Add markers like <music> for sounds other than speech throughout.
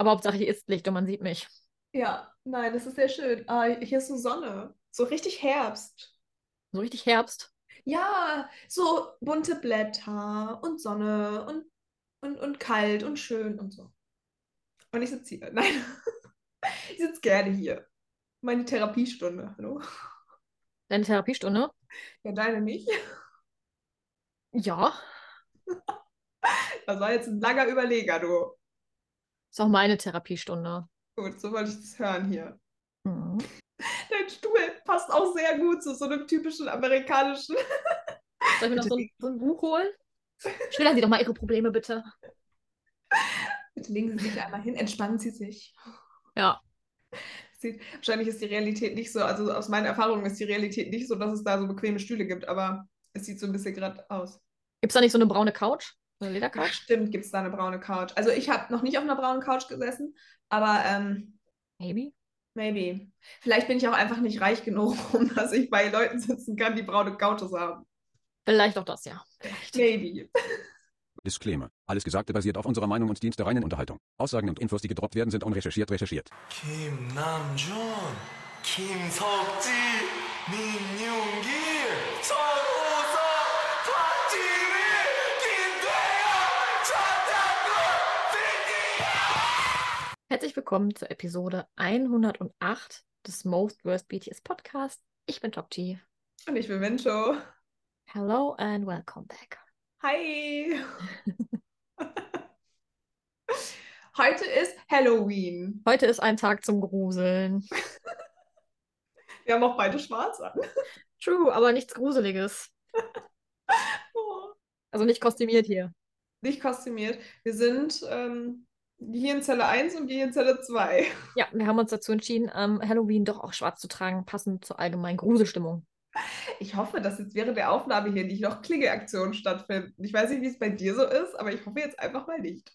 Aber Hauptsache hier ist Licht und man sieht mich. Ja, nein, das ist sehr schön. Ah, hier ist so Sonne. So richtig Herbst. So richtig Herbst. Ja, so bunte Blätter und Sonne und, und, und kalt und schön und so. Und ich sitze hier. <laughs> Nein, ich sitze gerne hier. Meine Therapiestunde. Hallo? Deine Therapiestunde? Ja, deine nicht. Ja. <laughs> Das war jetzt ein langer Überleger, du. Ist auch meine Therapiestunde. Gut, so wollte ich das hören hier. Mhm. Dein Stuhl passt auch sehr gut zu so einem typischen amerikanischen. Soll ich mir noch so ein, so ein Buch holen? Schildern Sie doch mal Ihre Probleme, bitte. Bitte legen Sie sich einmal hin, entspannen Sie sich. Ja. Sieht, wahrscheinlich ist die Realität nicht so, also aus meinen Erfahrungen ist die Realität nicht so, dass es da so bequeme Stühle gibt, aber es sieht so ein bisschen gerade aus. Gibt es da nicht so eine braune Couch? Eine Ledercouch? Stimmt, gibt es da eine braune Couch. Also ich habe noch nicht auf einer braunen Couch gesessen, aber ähm, maybe. Maybe. Vielleicht bin ich auch einfach nicht reich genug, <laughs> um dass ich bei Leuten sitzen kann, die braune Couches haben. Vielleicht auch das, ja. Vielleicht. Maybe. <laughs> Disclaimer. Alles Gesagte basiert auf unserer Meinung und Dienst der reinen Unterhaltung. Aussagen und Infos, die gedroppt werden, sind unrecherchiert recherchiert. Kim Namjoon, Kim Seokji, Min Yoongi, Herzlich willkommen zur Episode 108 des Most Worst BTS Podcast. Ich bin Top G. Und ich bin Mincho. Hello and welcome back. Hi. Heute ist Halloween. Heute ist ein Tag zum Gruseln. <laughs> Wir haben auch beide schwarz an. True, aber nichts Gruseliges. <laughs> Oh. Also nicht kostümiert hier. Nicht kostümiert. Wir sind ähm, hier in Zelle 1 und hier in Zelle 2. <laughs> Ja, wir haben uns dazu entschieden, ähm, Halloween doch auch schwarz zu tragen, passend zur allgemeinen Gruselstimmung. Ich hoffe, dass jetzt während der Aufnahme hier nicht noch Klingeaktionen stattfinden. Ich weiß nicht, wie es bei dir so ist, aber ich hoffe jetzt einfach mal nicht.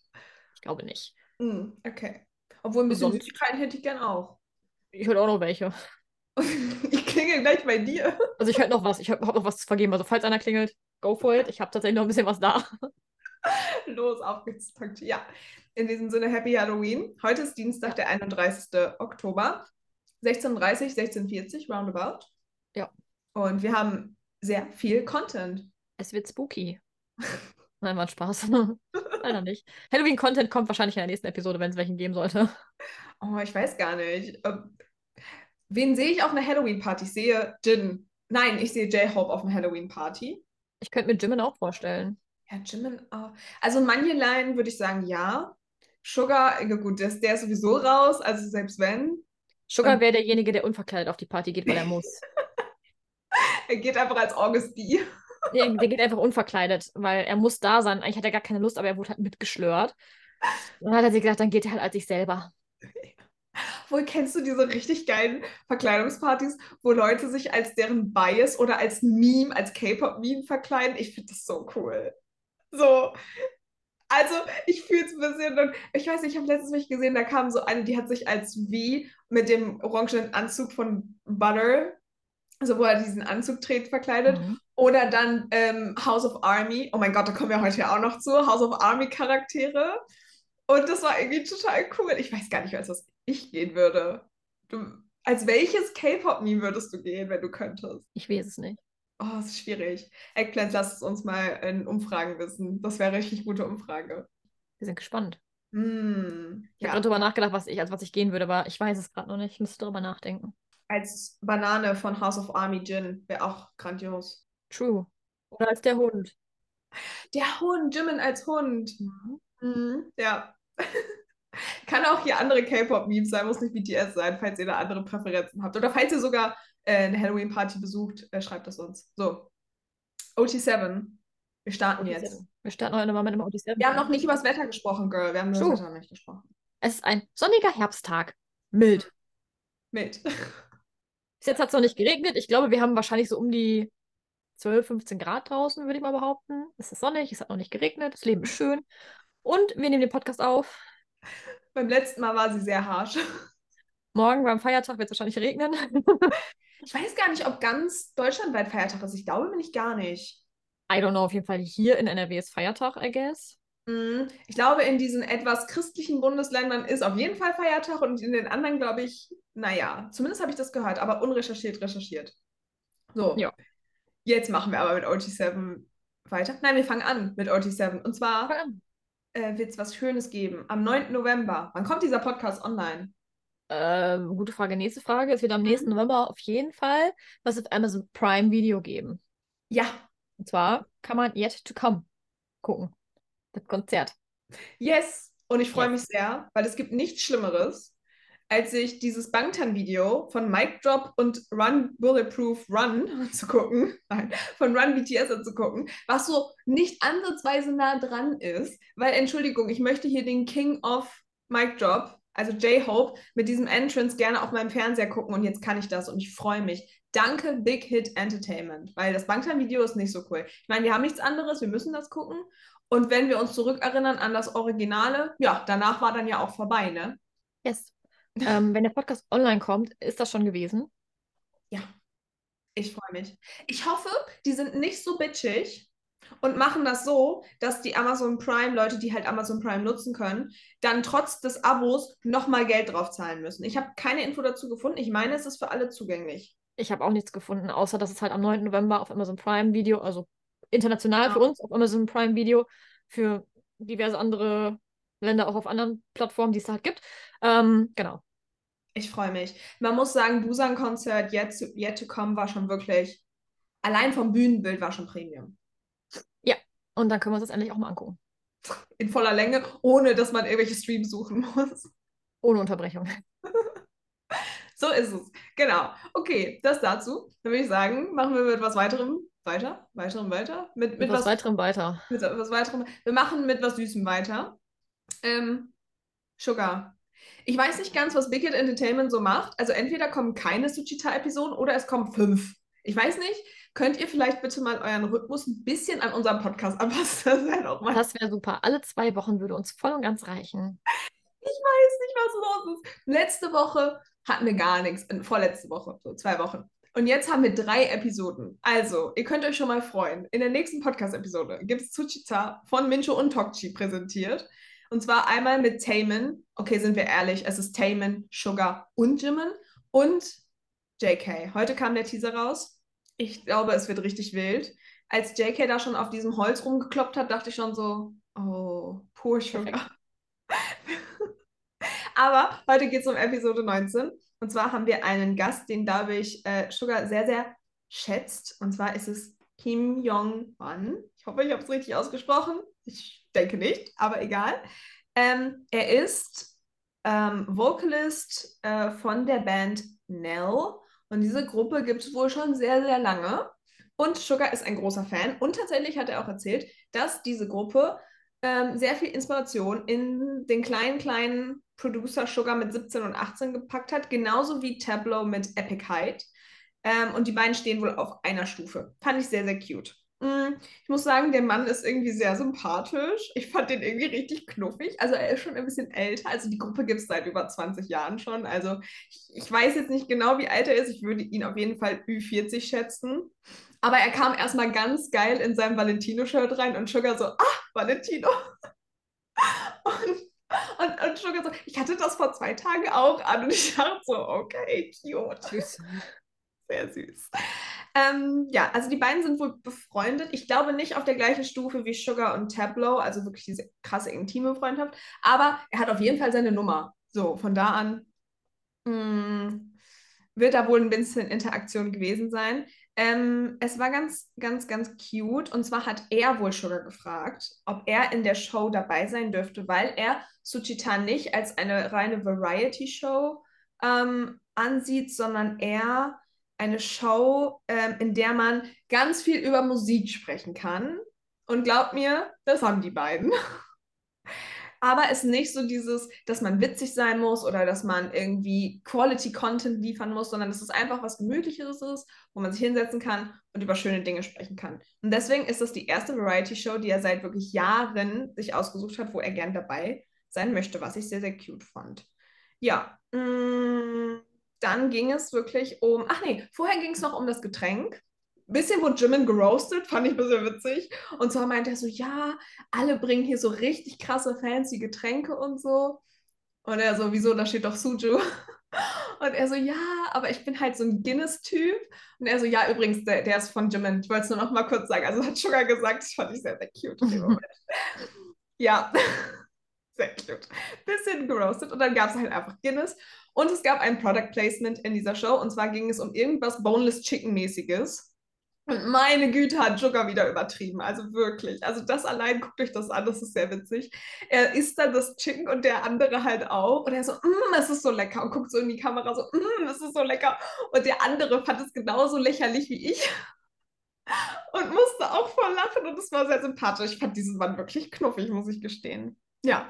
Ich glaube nicht. Hm, okay. Obwohl ein bisschen Sonst- Süßigkeiten hätte ich gern auch. Ich höre auch noch welche. <laughs> Ich klingel gleich bei dir. Also ich höre noch was. Ich habe noch was zu vergeben. Also falls einer klingelt, go for it. Ich habe tatsächlich noch ein bisschen was da. <laughs> Los, aufgezockt. Ja, in diesem Sinne, Happy Halloween. Heute ist Dienstag, der 31. Oktober. 16.30 16.40 roundabout. Ja. Und wir haben sehr viel Content. Es wird spooky. <laughs> Nein, war Spaß. <laughs> Leider nicht. Halloween-Content kommt wahrscheinlich in der nächsten Episode, wenn es welchen geben sollte. Oh, ich weiß gar nicht. Ähm, Wen sehe ich auf einer Halloween-Party? Ich sehe Jin. Nein, ich sehe J-Hope auf einer Halloween-Party. Ich könnte mir Jimin auch vorstellen. Ja, Jimin auch. Also Line würde ich sagen, ja. Sugar, ja gut, der, ist- der ist sowieso raus, also selbst wenn. Sugar wäre derjenige, der unverkleidet auf die Party geht, weil er muss. <laughs> Er geht einfach als Augusti. Der, der geht einfach unverkleidet, weil er muss da sein. Eigentlich hat er gar keine Lust, aber er wurde halt mitgeschlört. Und dann hat er sich gedacht, dann geht er halt als sich selber. Wohl kennst du diese richtig geilen Verkleidungspartys, wo Leute sich als deren Bias oder als Meme, als K-Pop-Meme verkleiden? Ich finde das so cool. So. Also, ich fühle es ein bisschen und ich weiß nicht, ich habe letztens mich gesehen, da kam so eine, die hat sich als V mit dem orangenen Anzug von Butter, also wo er diesen Anzug trägt, verkleidet. Mhm. Oder dann ähm, House of Army. Oh mein Gott, da kommen wir heute ja auch noch zu. House of Army Charaktere. Und das war irgendwie total cool. Ich weiß gar nicht, als was ich gehen würde. Du, als welches K-Pop-Meme würdest du gehen, wenn du könntest? Ich weiß es nicht. Oh, das ist schwierig. Eggplant, lass es uns mal in Umfragen wissen. Das wäre richtig gute Umfrage. Wir sind gespannt. Hm, Ich habe ja, gerade drüber nachgedacht, was ich, als was ich gehen würde, aber ich weiß es gerade noch nicht. Ich müsste drüber nachdenken. als Banane von House of Army Jin wäre auch grandios. True. Oder als der Hund. Der Hund, Jimin als Hund. Mhm. Mhm, ja. <laughs> Kann auch hier andere K-Pop-Memes sein, muss nicht BTS sein, falls ihr da andere Präferenzen habt. Oder falls ihr sogar eine Halloween-Party besucht, äh, schreibt das uns. So. OT7. Wir starten jetzt. Wir starten heute mal mit einem OT7. Wir haben noch nicht über das Wetter gesprochen, Girl. Wir haben über das Wetter noch nicht gesprochen. Es ist ein sonniger Herbsttag. Mild. Mit. <laughs> Bis jetzt hat es noch nicht geregnet. Ich glaube, wir haben wahrscheinlich so um die 12, 15 Grad draußen, würde ich mal behaupten. Es ist sonnig, es hat noch nicht geregnet, das Leben ist schön. Und wir nehmen den Podcast auf. Beim letzten Mal war sie sehr harsch. Morgen beim Feiertag wird es wahrscheinlich regnen. <laughs> Ich weiß gar nicht, ob ganz deutschlandweit Feiertag ist. Ich glaube nämlich gar nicht. I don't know, auf jeden Fall hier in NRW ist Feiertag, I guess. Mm, Ich glaube, in diesen etwas christlichen Bundesländern ist auf jeden Fall Feiertag und in den anderen, glaube ich, naja, zumindest habe ich das gehört, aber unrecherchiert recherchiert. So, Ja. jetzt machen wir aber mit OT7 weiter. Nein, wir fangen an mit OT7. Und zwar äh, wird es was Schönes geben. Am 9. November. Wann kommt dieser Podcast online? Ähm, gute Frage. Nächste Frage. Es wird am nächsten November auf jeden Fall was auf Amazon Prime Video geben. Ja, Und zwar kann man Yet to Come gucken. Das Konzert. yes. Und ich freue Yes. mich sehr, weil es gibt nichts Schlimmeres, als sich dieses Bangtan-Video von Mic Drop und Run Bulletproof Run <laughs> zu gucken, nein, von Run BTS anzugucken, was so nicht ansatzweise nah dran ist, weil, Entschuldigung, ich möchte hier den King of Mic Drop, also J-Hope, mit diesem Entrance gerne auf meinem Fernseher gucken und jetzt kann ich das und ich freue mich. Danke, Big Hit Entertainment, weil das Bangtan-Video ist nicht so cool. Ich meine, wir haben nichts anderes, wir müssen das gucken. Und wenn wir uns zurückerinnern an das Originale, ja, danach war dann ja auch vorbei, ne? Yes. ähm, wenn der Podcast online kommt, ist das schon gewesen. Ja, ich freue mich. Ich hoffe, die sind nicht so bitchig und machen das so, dass die Amazon Prime, Leute, die halt Amazon Prime nutzen können, dann trotz des Abos nochmal Geld drauf zahlen müssen. Ich habe keine Info dazu gefunden. Ich meine, es ist für alle zugänglich. Ich habe auch nichts gefunden, außer dass es halt am 9. November auf Amazon Prime Video, also international Ja. für uns auf Amazon Prime Video, für diverse andere Länder auch auf anderen Plattformen, die es da halt gibt. Ähm, genau. Ich freue mich. Man muss sagen, Busan-Konzert Yet to, Yet to Come war schon wirklich, allein vom Bühnenbild war schon Premium. Und dann können wir uns das endlich auch mal angucken. In voller Länge, ohne dass man irgendwelche Streams suchen muss. Ohne Unterbrechung. <laughs> So ist es. Genau. Okay, das dazu. Dann würde ich sagen, machen wir mit was weiterem weiter. Weiterem weiter. Mit, mit Mit was weiterem weiter. mit was weiterem. Wir machen mit was Süßem weiter. Ähm, Sugar. Ich weiß nicht ganz, was Big Hit Entertainment so macht. Also entweder kommen keine Suchita-Episoden oder es kommen fünf. Ich weiß nicht. Könnt ihr vielleicht bitte mal euren Rhythmus ein bisschen an unseren Podcast anpassen? <laughs> Das wäre mal. Super. Alle zwei Wochen würde uns voll und ganz reichen. Ich weiß nicht, was los ist. Letzte Woche hatten wir gar nichts. äh, Vorletzte Woche, so zwei Wochen. Und jetzt haben wir drei Episoden. Also, ihr könnt euch schon mal freuen. In der nächsten Podcast-Episode gibt es Tsuchita von Mincho und Tokchi präsentiert. Und zwar einmal mit Taemin. Okay, sind wir ehrlich, es ist Taemin, Sugar und Jimin. Und JK. Heute kam der Teaser raus. Ich glaube, es wird richtig wild. Als JK da schon auf diesem Holz rumgekloppt hat, dachte ich schon so, oh, poor Sugar. <laughs> Aber heute geht es um Episode 19. Und zwar haben wir einen Gast, den, glaube ich, äh, Sugar sehr, sehr schätzt. Und zwar ist es Kim Jong-un. Ich hoffe, ich habe es richtig ausgesprochen. Ich denke nicht, aber egal. Ähm, er ist ähm, Vocalist äh, von der Band Nell. Und diese Gruppe gibt es wohl schon sehr, sehr lange. Und Sugar ist ein großer Fan. Und tatsächlich hat er auch erzählt, dass diese Gruppe ähm, sehr viel Inspiration in den kleinen, kleinen Producer Sugar mit 17 und 18 gepackt hat, genauso wie Tableau mit Epic Height. Ähm, und die beiden stehen wohl auf einer Stufe. Fand ich sehr, sehr cute. Mm, Ich muss sagen, der Mann ist irgendwie sehr sympathisch. Ich fand den irgendwie richtig knuffig. Also er ist schon ein bisschen älter. Also die Gruppe gibt es seit über 20 Jahren schon. Also ich, ich weiß jetzt nicht genau, wie alt er ist. Ich würde ihn auf jeden Fall Ü40 schätzen. Aber er kam erstmal ganz geil in seinem Valentino-Shirt rein und Sugar so, ah, Valentino. <laughs> Und, und, und Sugar so, ich hatte das vor zwei Tagen auch an und ich dachte so, okay, cute. Süß. Sehr süß. Ähm, ja, also die beiden sind wohl befreundet. Ich glaube nicht auf der gleichen Stufe wie Sugar und Tableau, also wirklich diese krasse intime Freundschaft. Aber er hat auf jeden Fall seine Nummer. So, von da an mh, wird da wohl ein bisschen Interaktion gewesen sein. Ähm, es war ganz, ganz, ganz cute. Und zwar hat er wohl Sugar gefragt, ob er in der Show dabei sein dürfte, weil er Suchita nicht als eine reine Variety-Show ähm, ansieht, sondern eher eine Show, ähm, in der man ganz viel über Musik sprechen kann. Und glaubt mir, das haben die beiden. <laughs> Aber es ist nicht so dieses, dass man witzig sein muss oder dass man irgendwie Quality-Content liefern muss, sondern dass es einfach was Gemütlicheres ist, wo man sich hinsetzen kann und über schöne Dinge sprechen kann. Und deswegen ist das die erste Variety-Show, die er seit wirklich Jahren sich ausgesucht hat, wo er gern dabei sein möchte, was ich sehr, sehr cute fand. Ja, mh, dann ging es wirklich um, ach nee, vorher ging es noch um das Getränk. bisschen wurde Jimin geroastet, fand ich ein bisschen witzig. Und zwar meinte er so, ja, alle bringen hier so richtig krasse fancy Getränke und so. Und er so, wieso, da steht doch Suju. <laughs> Und er so, ja, aber ich bin halt so ein Guinness-Typ. Und er so, ja, übrigens, der, der ist von Jimin. Ich wollte es nur noch mal kurz sagen. Also hat Sugar gesagt, das fand ich sehr, sehr cute in dem <laughs> Moment. ja, sehr cute. Bisschen geroastet. Und dann gab es halt einfach Guinness. Und es gab ein Product Placement in dieser Show. Und zwar ging es um irgendwas Boneless Chicken-mäßiges. Und meine Güte hat Sugar wieder übertrieben. Also wirklich. Also das allein, guckt euch das an, das ist sehr witzig. Er isst dann das Chicken und der andere halt auch. Und er so, mm, es ist so lecker. Und guckt so in die Kamera so, mm, es ist so lecker. Und der andere fand es genauso lächerlich wie ich. Und musste auch voll lachen. Und es war sehr sympathisch. Ich fand diesen Mann wirklich knuffig, muss ich gestehen. Ja,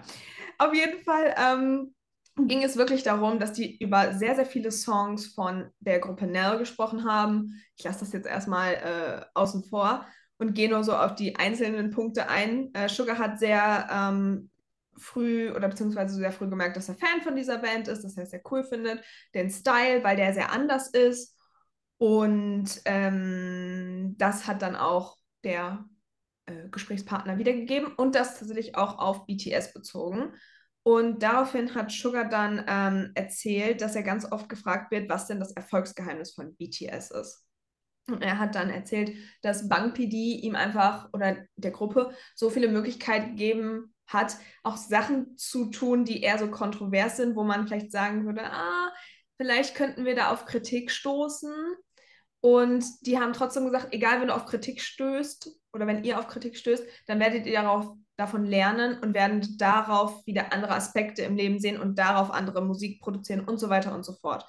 auf jeden Fall ähm, ging es wirklich darum, dass die über sehr, sehr viele Songs von der Gruppe Nell gesprochen haben. Ich lasse das jetzt erstmal äh, außen vor und gehe nur so auf die einzelnen Punkte ein. Äh, Sugar hat sehr ähm, früh oder beziehungsweise sehr früh gemerkt, dass er Fan von dieser Band ist, dass er es sehr cool findet, den Style, weil der sehr anders ist. Und ähm, das hat dann auch der äh, Gesprächspartner wiedergegeben und das tatsächlich auch auf BTS bezogen. Und daraufhin hat Sugar dann ähm, erzählt, dass er ganz oft gefragt wird, was denn das Erfolgsgeheimnis von BTS ist. Und er hat dann erzählt, dass Bang PD ihm einfach oder der Gruppe so viele Möglichkeiten gegeben hat, auch Sachen zu tun, die eher so kontrovers sind, wo man vielleicht sagen würde, ah, vielleicht könnten wir da auf Kritik stoßen. Und die haben trotzdem gesagt, egal, wenn du auf Kritik stößt oder wenn ihr auf Kritik stößt, dann werdet ihr darauf davon lernen und werden darauf wieder andere Aspekte im Leben sehen und darauf andere Musik produzieren und so weiter und so fort.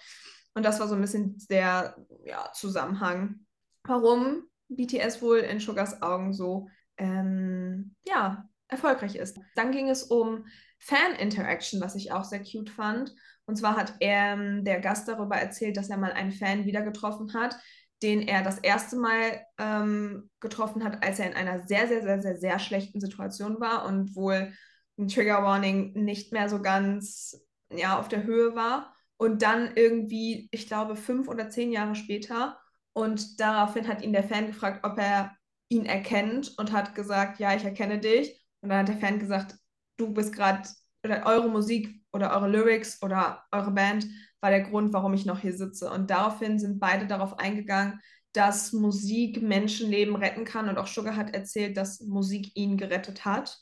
Und das war so ein bisschen der ja, Zusammenhang, warum BTS wohl in Sugars Augen so ähm, ja, erfolgreich ist. Dann ging es um Fan-Interaction, was ich auch sehr cute fand. Und zwar hat er, ähm, der Gast darüber erzählt, dass er mal einen Fan wieder getroffen hat, den er das erste Mal ähm, getroffen hat, als er in einer sehr, sehr, sehr, sehr, sehr schlechten Situation war und wohl ein Trigger Warning nicht mehr so ganz ja, auf der Höhe war. Und dann irgendwie, ich glaube, fünf oder zehn Jahre später. Und daraufhin hat ihn der Fan gefragt, ob er ihn erkennt und hat gesagt, ja, ich erkenne dich. Und dann hat der Fan gesagt, du bist gerade, oder eure Musik oder eure Lyrics oder eure Band war der Grund, warum ich noch hier sitze. Und daraufhin sind beide darauf eingegangen, dass Musik Menschenleben retten kann. Und auch Sugar hat erzählt, dass Musik ihn gerettet hat.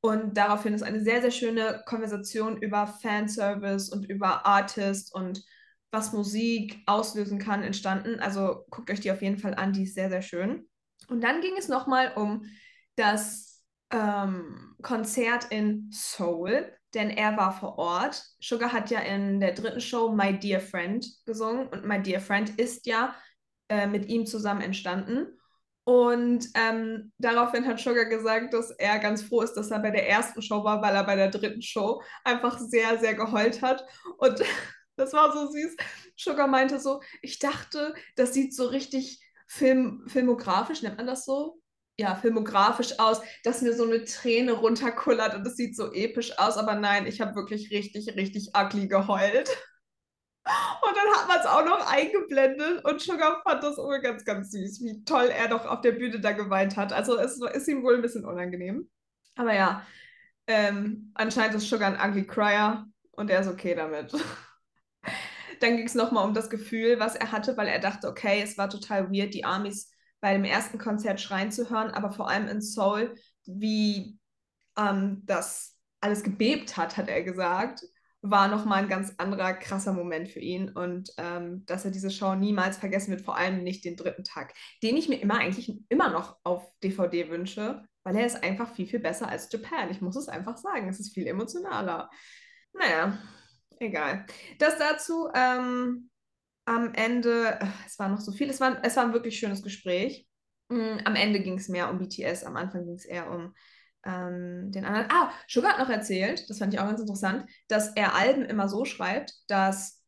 Und daraufhin ist eine sehr, sehr schöne Konversation über Fanservice und über Artist und was Musik auslösen kann entstanden. Also guckt euch die auf jeden Fall an, die ist sehr, sehr schön. Und dann ging es nochmal um das ähm, Konzert in Seoul denn er war vor Ort. Sugar hat ja in der dritten Show My Dear Friend gesungen und My Dear Friend ist ja äh, mit ihm zusammen entstanden. Und ähm, daraufhin hat Sugar gesagt, dass er ganz froh ist, dass er bei der ersten Show war, weil er bei der dritten Show einfach sehr, sehr geheult hat. Und <laughs> das war so süß. Sugar meinte so, ich dachte, das sieht so richtig film filmografisch, nennt man das so? Ja, filmografisch aus, dass mir so eine Träne runterkullert und es sieht so episch aus, aber nein, ich habe wirklich richtig, richtig ugly geheult. Und dann hat man es auch noch eingeblendet und Sugar fand das immer ganz, ganz süß, wie toll er doch auf der Bühne da geweint hat. Also es ist ihm wohl ein bisschen unangenehm. Aber ja, ähm, anscheinend ist Sugar ein ugly crier und er ist okay damit. <laughs> dann ging es nochmal um das Gefühl, was er hatte, weil er dachte, okay, es war total weird, die Amis bei dem ersten Konzert schreien zu hören, aber vor allem in Seoul, wie ähm, das alles gebebt hat, hat er gesagt, war nochmal ein ganz anderer krasser Moment für ihn und ähm, dass er diese Show niemals vergessen wird, vor allem nicht den dritten Tag, den ich mir immer eigentlich immer noch auf DVD wünsche, weil er ist einfach viel, viel besser als Japan. Ich muss es einfach sagen, es ist viel emotionaler. Naja, egal. Das dazu. Ähm, am Ende, es war noch so viel, es war, es war ein wirklich schönes Gespräch. Mm, am Ende ging es mehr um BTS, am Anfang ging es eher um ähm, den anderen. Ah, Sugar hat noch erzählt, das fand ich auch ganz interessant, dass er Alben immer so schreibt, dass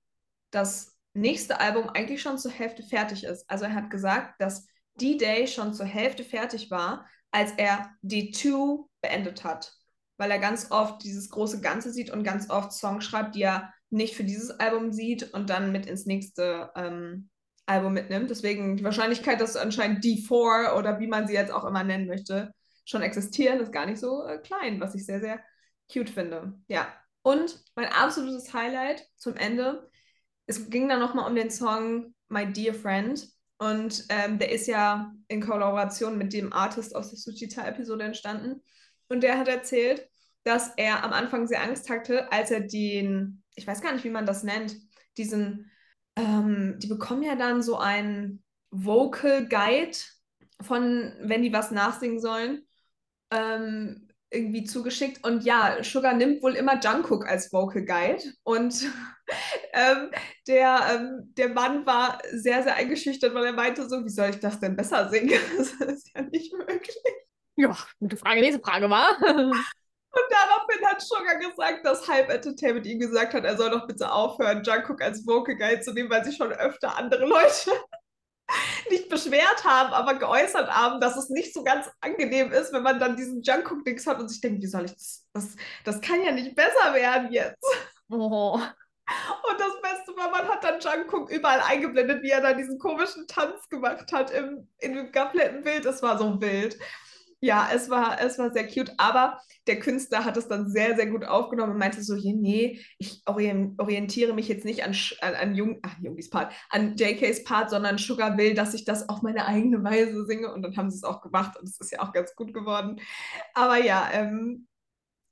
das nächste Album eigentlich schon zur Hälfte fertig ist. Also er hat gesagt, dass D-Day schon zur Hälfte fertig war, als er D2 beendet hat. Weil er ganz oft dieses große Ganze sieht und ganz oft Songs schreibt, die er nicht für dieses Album sieht und dann mit ins nächste ähm, Album mitnimmt. Deswegen die Wahrscheinlichkeit, dass anscheinend D4 oder wie man sie jetzt auch immer nennen möchte, schon existieren, ist gar nicht so äh, klein, was ich sehr, sehr cute finde. Ja. Und mein absolutes Highlight zum Ende, es ging dann nochmal um den Song My Dear Friend. Und ähm, der ist ja in Kollaboration mit dem Artist aus der Suchita-Episode entstanden. Und der hat erzählt, dass er am Anfang sehr Angst hatte, als er den, ich weiß gar nicht, wie man das nennt, diesen, ähm, die bekommen ja dann so einen Vocal Guide von, wenn die was nachsingen sollen, ähm, irgendwie zugeschickt. Und ja, Sugar nimmt wohl immer Jungkook als Vocal Guide. Und <laughs> ähm, der, ähm, der Mann war sehr, sehr eingeschüchtert, weil er meinte so, wie soll ich das denn besser singen? <laughs> Das ist ja nicht möglich. Ja, gute Frage, nächste Frage war. <laughs> Und daraufhin hat Sugar gesagt, dass Hype Entertainment ihm gesagt hat, er soll doch bitte aufhören, Jungkook als Vocal Guide zu nehmen, weil sich schon öfter andere Leute <laughs> nicht beschwert haben, aber geäußert haben, dass es nicht so ganz angenehm ist, wenn man dann diesen Jungkook-Dings hat und sich denkt, wie soll ich das, das, das kann ja nicht besser werden jetzt. Oh. Und das Beste war, man hat dann Jungkook überall eingeblendet, wie er da diesen komischen Tanz gemacht hat im, in dem kompletten Bild. Es war so wild ja, es war, es war sehr cute, aber der Künstler hat es dann sehr, sehr gut aufgenommen und meinte so, nee, ich orientiere mich jetzt nicht an, an, an Jung, ach, Jungis Part, an JKs Part, sondern Sugar will, dass ich das auf meine eigene Weise singe und dann haben sie es auch gemacht und es ist ja auch ganz gut geworden. Aber ja, ähm,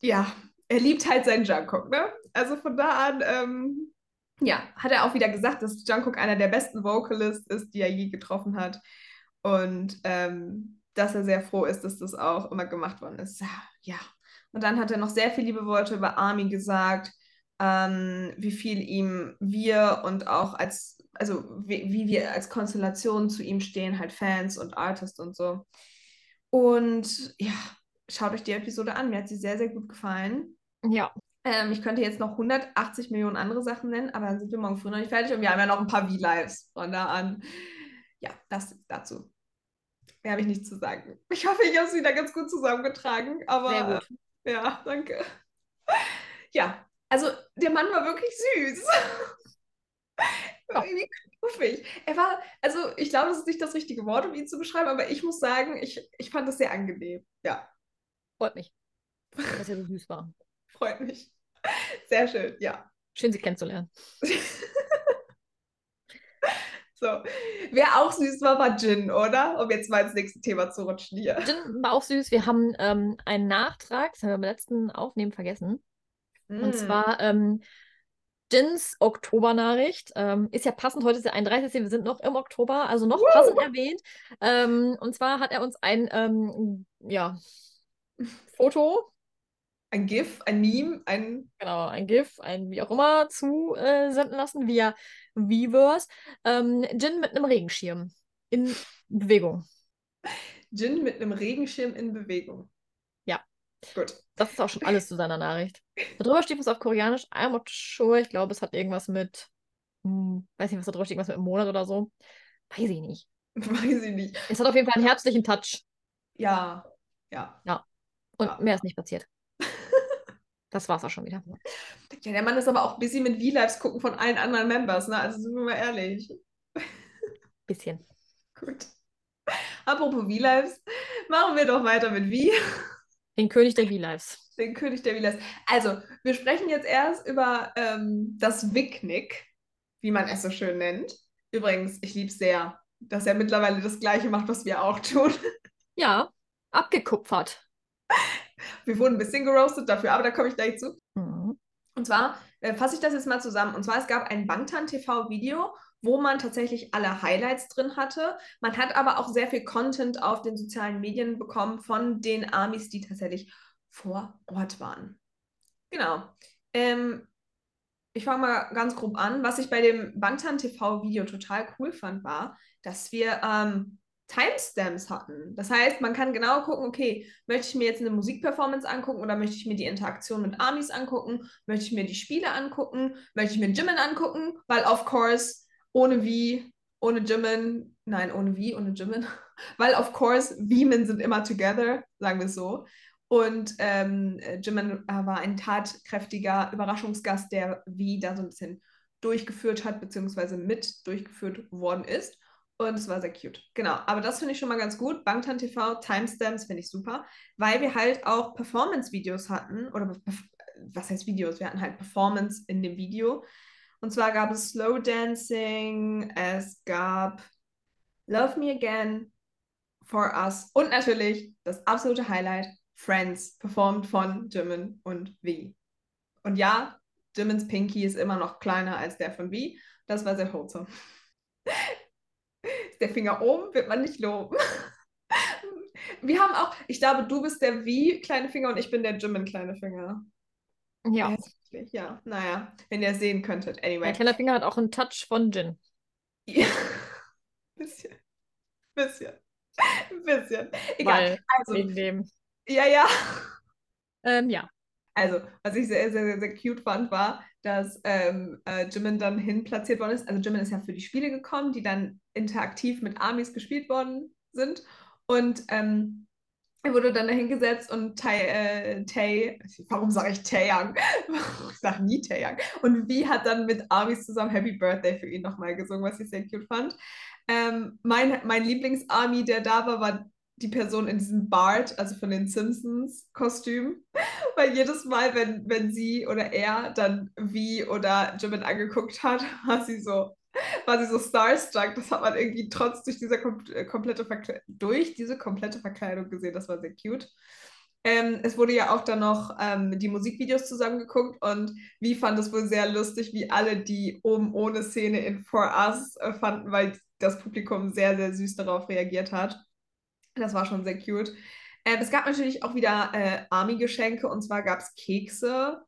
ja, er liebt halt seinen Jungkook, ne? Also von da an, ähm, ja, hat er auch wieder gesagt, dass Jungkook einer der besten Vocalists ist, die er je getroffen hat. Und ähm, dass er sehr froh ist, dass das auch immer gemacht worden ist. Ja. Und dann hat er noch sehr viele liebe Worte über Army gesagt, ähm, wie viel ihm wir und auch als, also wie, wie, wir als Konstellation zu ihm stehen, halt Fans und Artists und so. Und ja, schaut euch die Episode an. Mir hat sie sehr, sehr gut gefallen. Ja. Ähm, ich könnte jetzt noch 180 Millionen andere Sachen nennen, aber dann sind wir morgen früh noch nicht fertig und wir haben ja noch ein paar V-Lives von da an. Ja, das dazu. Mehr habe ich nicht zu sagen. Ich hoffe, ich habe es wieder ganz gut zusammengetragen. Aber Sehr gut. Äh, ja, danke. Ja, also der Mann war wirklich süß. <laughs> Irgendwie knuffig. Er war, also ich glaube, das ist nicht das richtige Wort, um ihn zu beschreiben, aber ich muss sagen, ich, ich fand das sehr angenehm. Ja. Freut mich, dass er so süß war. <laughs> Freut mich. Sehr schön, ja. Schön, Sie kennenzulernen. <laughs> So. Wer auch süß war, war Jin, oder? Um jetzt mal ins nächste Thema zu rutschen hier. Jin war auch süß. Wir haben ähm, einen Nachtrag, das haben wir beim letzten Aufnehmen vergessen. Mm. Und zwar ähm, Jins Oktobernachricht. Ähm, ist ja passend, heute ist der 31. Wir sind noch im Oktober, also noch Woo! passend erwähnt. Ähm, und zwar hat er uns ein ähm, ja, Foto ein GIF, ein Meme, ein. Genau, ein GIF, ein wie auch immer zusenden lassen via Weverse. Ähm, Jin mit einem Regenschirm in Bewegung. Jin mit einem Regenschirm in Bewegung. Ja. Gut. Das ist auch schon alles zu seiner Nachricht. Darüber steht was auf Koreanisch. I'm not sure. Ich glaube, es hat irgendwas mit. Hm, weiß nicht, was da drüber steht, irgendwas mit einem Monat oder so. Weiß ich nicht. <laughs> Weiß ich nicht. Es hat auf jeden Fall einen herzlichen Touch. Ja. Ja. Ja. Und ja. mehr ist nicht passiert. Das war's auch schon wieder. Ja, der Mann ist aber auch busy mit V-Lives gucken von allen anderen Members, ne? Also sind wir mal ehrlich. Bisschen. Gut. Apropos V-Lives, machen wir doch weiter mit V. Den König der V-Lives. Den König der V-Lives. Also, wir sprechen jetzt erst über ähm, das Wicknick, wie man es so schön nennt. Übrigens, ich liebe es sehr, dass er mittlerweile das Gleiche macht, was wir auch tun. Ja, abgekupfert. Wir wurden ein bisschen geroastet dafür, aber da komme ich gleich zu. Mhm. Und zwar äh, fasse ich das jetzt mal zusammen. Und zwar, es gab ein Bangtan TV-Video, wo man tatsächlich alle Highlights drin hatte. Man hat aber auch sehr viel Content auf den sozialen Medien bekommen von den Amis, die tatsächlich vor Ort waren. Genau. Ähm, ich fange mal ganz grob an. Was ich bei dem Bangtan TV-Video total cool fand, war, dass wir ähm, Timestamps hatten. Das heißt, man kann genau gucken, okay, möchte ich mir jetzt eine Musikperformance angucken oder möchte ich mir die Interaktion mit Armies angucken? Möchte ich mir die Spiele angucken? Möchte ich mir Jimin angucken? Weil, of course, ohne wie, ohne Jimin, nein, ohne wie, ohne Jimin, <laughs> weil, of course, Wie-Men sind immer together, sagen wir es so. Und ähm, Jimin war ein tatkräftiger Überraschungsgast, der wie da so ein bisschen durchgeführt hat, beziehungsweise mit durchgeführt worden ist. Und es war sehr cute. Genau, aber das finde ich schon mal ganz gut. Bangtan TV, Timestamps finde ich super, weil wir halt auch Performance-Videos hatten. Oder was heißt Videos? Wir hatten halt Performance in dem Video. Und zwar gab es Slow Dancing, es gab Love Me Again, For Us und natürlich das absolute Highlight, Friends, performt von Jimin und V. Und ja, Jimins Pinky ist immer noch kleiner als der von V. Das war sehr wholesome. <laughs> Ist der Finger oben, wird man nicht loben. <laughs> Wir haben auch, ich glaube, du bist der V kleine Finger und ich bin der Jimin kleine Finger. Ja. Ja, naja, wenn ihr sehen könntet. Anyway. Der kleine Finger hat auch einen Touch von Jin. Ja. <laughs> bisschen. Bisschen. Ein bisschen. Egal. Weil, also, ja, ja. Ähm, ja. Also, was ich sehr, sehr, sehr, sehr cute fand, war, dass ähm, äh, Jimin dann hinplatziert worden ist. Also Jimin ist ja für die Spiele gekommen, die dann interaktiv mit Armies gespielt worden sind. Und ähm, er wurde dann dahingesetzt und Tay, äh, Tay warum sage ich Taeyang? <laughs> ich sage nie Taeyang. Und wie hat dann mit Armies zusammen Happy Birthday für ihn nochmal gesungen, was ich sehr cute fand. Ähm, mein mein Lieblingsarmy, der da war, war die Person in diesem Bart, also von den Simpsons-Kostüm. <laughs> Weil jedes Mal, wenn, wenn sie oder er dann wie oder Jimin angeguckt hat, <laughs> war sie so, war sie so starstruck. Das hat man irgendwie trotz durch diese kom äh, komplette durch diese komplette Verkleidung gesehen. Das war sehr cute. Ähm, es wurde ja auch dann noch ähm, die Musikvideos zusammengeguckt und wie fand es wohl sehr lustig, wie alle die oben ohne Szene in For Us äh, fanden, weil das Publikum sehr, sehr süß darauf reagiert hat. Das war schon sehr cute. Äh, es gab natürlich auch wieder äh, Army-Geschenke und zwar gab es Kekse.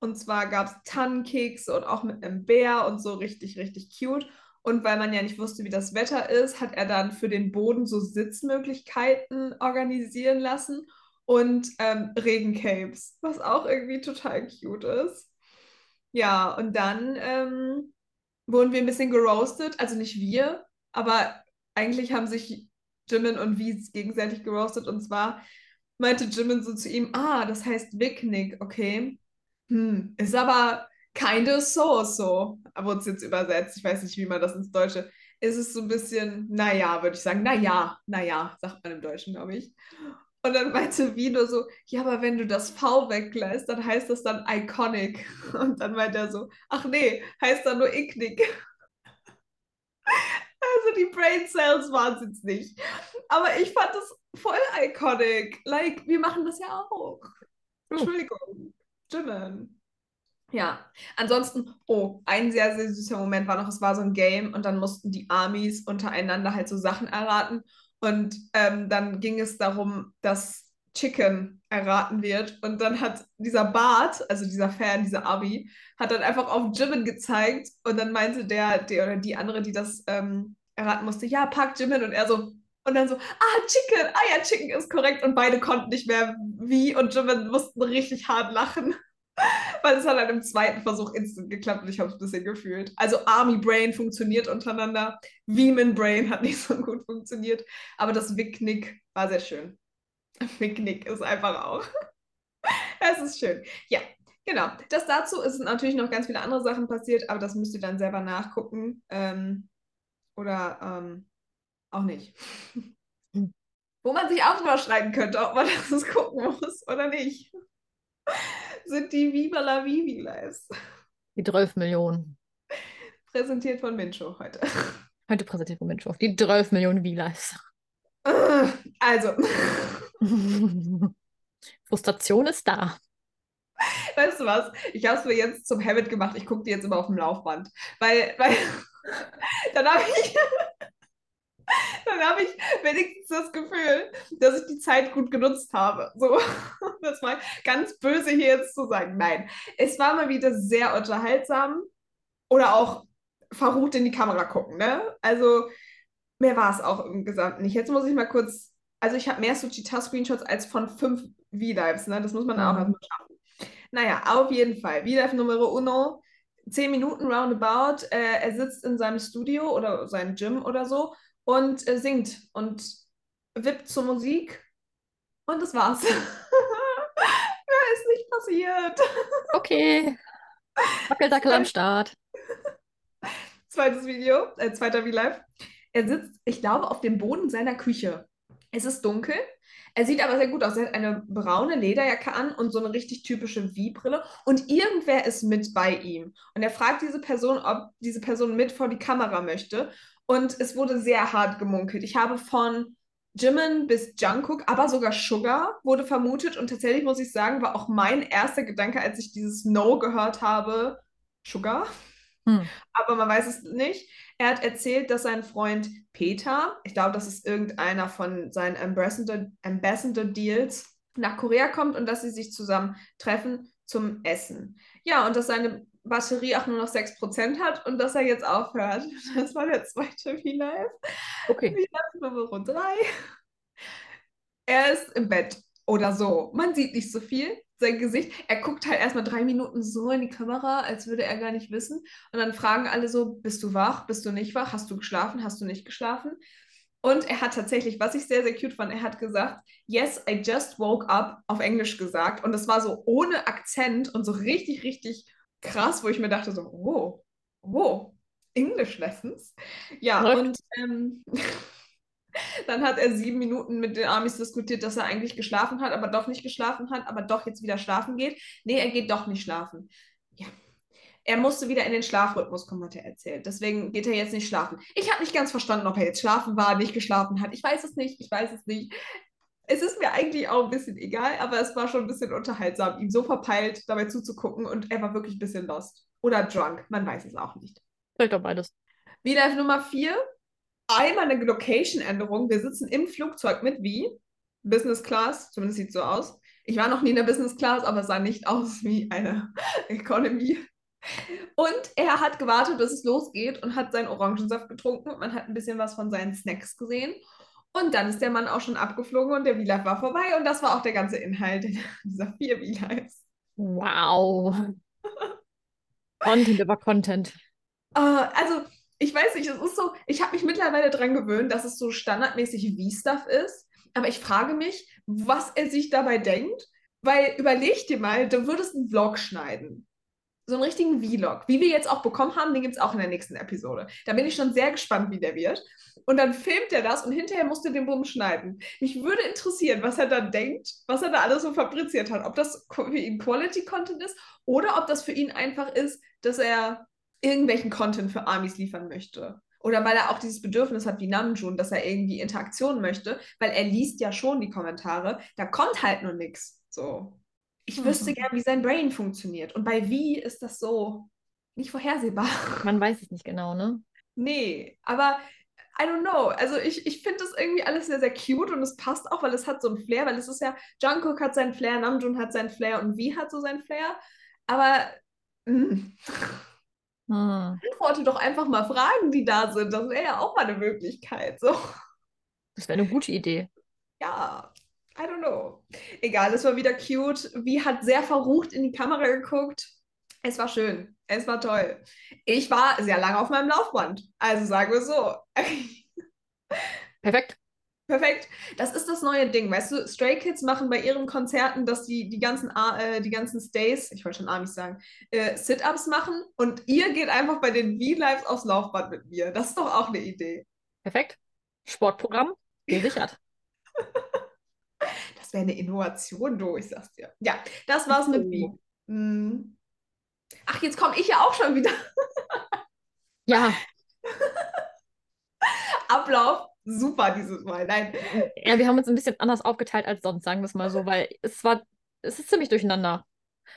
Und zwar gab es Tannenkekse und auch mit einem Bär und so richtig, richtig cute. Und weil man ja nicht wusste, wie das Wetter ist, hat er dann für den Boden so Sitzmöglichkeiten organisieren lassen und ähm, Regencapes, was auch irgendwie total cute ist. Ja, und dann ähm, wurden wir ein bisschen geroastet, also nicht wir, aber eigentlich haben sich Jimin und Wies gegenseitig geroastet. Und zwar meinte Jimin so zu ihm, ah, das heißt Wicknick, okay. Hm, ist aber kinda so so, aber uns jetzt übersetzt. Ich weiß nicht, wie man das ins Deutsche. Ist es so ein bisschen, naja, würde ich sagen, naja, naja, sagt man im Deutschen, glaube ich. Und dann meinte Vino so, ja, aber wenn du das V weglässt, dann heißt das dann Iconic. Und dann meinte er so, ach nee, heißt dann nur Icknick. Also die Brain Cells waren es jetzt nicht. Aber ich fand das voll iconic. Like, wir machen das ja auch. Entschuldigung. Jimin. Ja, ansonsten, oh, ein sehr, sehr süßer Moment war noch, es war so ein Game und dann mussten die Armies untereinander halt so Sachen erraten. Und ähm, dann ging es darum, dass Chicken erraten wird. Und dann hat dieser Bart, also dieser Fan, dieser Army, hat dann einfach auf Jimin gezeigt und dann meinte der, der oder die andere, die das ähm, erraten musste, ja, pack Jimin und er so, und dann so, ah, Chicken, ah ja, Chicken ist korrekt und beide konnten nicht mehr wie und Jimin mussten richtig hart lachen. <laughs> Weil es hat dann im zweiten Versuch instant geklappt und ich habe es ein bisschen gefühlt. Also Army Brain funktioniert untereinander, Veeman Brain hat nicht so gut funktioniert, aber das Wicknick war sehr schön. <laughs> Wicknick ist einfach auch. <laughs> es ist schön. Ja, genau. Das dazu ist natürlich noch ganz viele andere Sachen passiert, aber das müsst ihr dann selber nachgucken. Ähm, oder ähm, auch nicht. <laughs> Wo man sich auch überschreiten könnte, ob man das gucken muss oder nicht. Sind die Viva la Vivi Lives. Die 12 Millionen. Präsentiert von Mincho heute. Heute präsentiert von Mincho. Die 12 Millionen V-Lives. Also. <laughs> Frustration ist da. Weißt du was? Ich habe es mir jetzt zum Habit gemacht. Ich gucke die jetzt immer auf dem Laufband. Weil, weil <laughs> dann habe ich, <laughs> habe ich wenigstens das Gefühl, dass ich die Zeit gut genutzt habe. So, das war ganz böse hier jetzt zu sagen. Nein, es war mal wieder sehr unterhaltsam oder auch verrucht in die Kamera gucken. Ne? Also mehr war es auch im Gesamten nicht. Jetzt muss ich mal kurz, also ich habe mehr Suchita-Screenshots als von fünf V-Lives. Ne? Das muss man auch mhm. erstmal schaffen. Naja, auf jeden Fall. V-Live Nummer uno zehn Minuten roundabout. Äh, er sitzt in seinem Studio oder seinem Gym oder so und äh, singt und wippt zur Musik. Und das war's. <laughs> Mehr ist nicht passiert. Okay. Wackeldackel am Start. Zweites Video, äh, zweiter V-Live. Er sitzt, ich glaube, auf dem Boden seiner Küche. Es ist dunkel. Er sieht aber sehr gut aus. Er hat eine braune Lederjacke an und so eine richtig typische V-Brille. Und irgendwer ist mit bei ihm. Und er fragt diese Person, ob diese Person mit vor die Kamera möchte. Und es wurde sehr hart gemunkelt. Ich habe von Jimin bis Jungkook, aber sogar Sugar wurde vermutet. Und tatsächlich muss ich sagen, war auch mein erster Gedanke, als ich dieses No gehört habe, Sugar. Hm. Aber man weiß es nicht. Er hat erzählt, dass sein Freund Peter, ich glaube, das ist irgendeiner von seinen Ambassador, Ambassador Deals, nach Korea kommt und dass sie sich zusammen treffen zum Essen. Ja, und dass seine Batterie auch nur noch 6% hat und dass er jetzt aufhört. <laughs> Das war der zweite V-Live. Okay. V-Live Nummer 3. Er ist im Bett oder so. Man sieht nicht so viel. Sein Gesicht, er guckt halt erstmal drei Minuten so in die Kamera, als würde er gar nicht wissen. Und dann fragen alle so: Bist du wach? Bist du nicht wach? Hast du geschlafen? Hast du nicht geschlafen? Und er hat tatsächlich, was ich sehr, sehr cute fand, er hat gesagt, yes, I just woke up, auf Englisch gesagt. Und das war so ohne Akzent und so richtig, richtig krass, wo ich mir dachte so, oh, oh, English Lessons. Ja, Verrückt. und ähm, <laughs> dann hat er sieben Minuten mit den Amis diskutiert, dass er eigentlich geschlafen hat, aber doch nicht geschlafen hat, aber doch jetzt wieder schlafen geht. Nee, er geht doch nicht schlafen. Ja. Er musste wieder in den Schlafrhythmus kommen, hat er erzählt. Deswegen geht er jetzt nicht schlafen. Ich habe nicht ganz verstanden, ob er jetzt schlafen war, nicht geschlafen hat. Ich weiß es nicht, ich weiß es nicht. Es ist mir eigentlich auch ein bisschen egal, aber es war schon ein bisschen unterhaltsam, ihm so verpeilt dabei zuzugucken und er war wirklich ein bisschen lost. Oder drunk, man weiß es auch nicht. Vielleicht auch beides. Wieder Nummer vier. Einmal eine Location-Änderung. Wir sitzen im Flugzeug mit wie? Business Class, zumindest sieht es so aus. Ich war noch nie in der Business Class, aber es sah nicht aus wie eine <laughs> Economy. Und er hat gewartet, bis es losgeht und hat seinen Orangensaft getrunken. Man hat ein bisschen was von seinen Snacks gesehen. Und dann ist der Mann auch schon abgeflogen und der V-Live war vorbei. Und das war auch der ganze Inhalt <laughs> dieser vier V-Lives. Wow. <laughs> Content über Content. Äh, also, ich weiß nicht, es ist so, ich habe mich mittlerweile daran gewöhnt, dass es so standardmäßig V-Stuff ist. Aber ich frage mich, was er sich dabei denkt. Weil überleg dir mal, du würdest einen Vlog schneiden. So einen richtigen Vlog. Wie wir jetzt auch bekommen haben, den gibt es auch in der nächsten Episode. Da bin ich schon sehr gespannt, wie der wird. Und dann filmt er das und hinterher musst du den Bumm schneiden. Mich würde interessieren, was er da denkt, was er da alles so fabriziert hat. Ob das für ihn Quality-Content ist oder ob das für ihn einfach ist, dass er irgendwelchen Content für Amis liefern möchte. Oder weil er auch dieses Bedürfnis hat wie Namjoon, dass er irgendwie Interaktion möchte, weil er liest ja schon die Kommentare. Da kommt halt nur nichts. So. Ich wüsste Mhm. gern, wie sein Brain funktioniert. Und bei wie ist das so nicht vorhersehbar. <laughs> Man weiß es nicht genau, ne? Nee, aber I don't know. Also ich, ich finde das irgendwie alles sehr, sehr cute und es passt auch, weil es hat so einen Flair, weil es ist ja, Jungkook hat seinen Flair, Namjoon hat seinen Flair und V hat so seinen Flair. Aber mm, <laughs> Hm. antworte doch einfach mal Fragen, die da sind. Das wäre ja auch mal eine Möglichkeit. So, Das wäre eine gute Idee. ja, I don't know. Egal, es war wieder cute. V hat sehr verrucht in die Kamera geguckt. Es war schön. Es war toll. Ich war sehr lange auf meinem Laufband. Also sagen wir so. <laughs> Perfekt. Perfekt. Das ist das neue Ding. Weißt du, Stray Kids machen bei ihren Konzerten, dass die die ganzen, äh, die ganzen Stays, ich wollte schon Amis sagen, äh, Sit-Ups machen und ihr geht einfach bei den V-Lives aufs Laufband mit mir. Das ist doch auch eine Idee. Perfekt. Sportprogramm gesichert. <laughs> Das wäre eine Innovation, du, ich sag's dir. Ja, das war's mit Oh. V. Hm. Ach, jetzt komme ich ja auch schon wieder. Ja, <laughs> Ablauf. Super dieses Mal. Nein. ja, wir haben uns ein bisschen anders aufgeteilt als sonst, sagen wir es mal so, weil es war, es ist ziemlich durcheinander.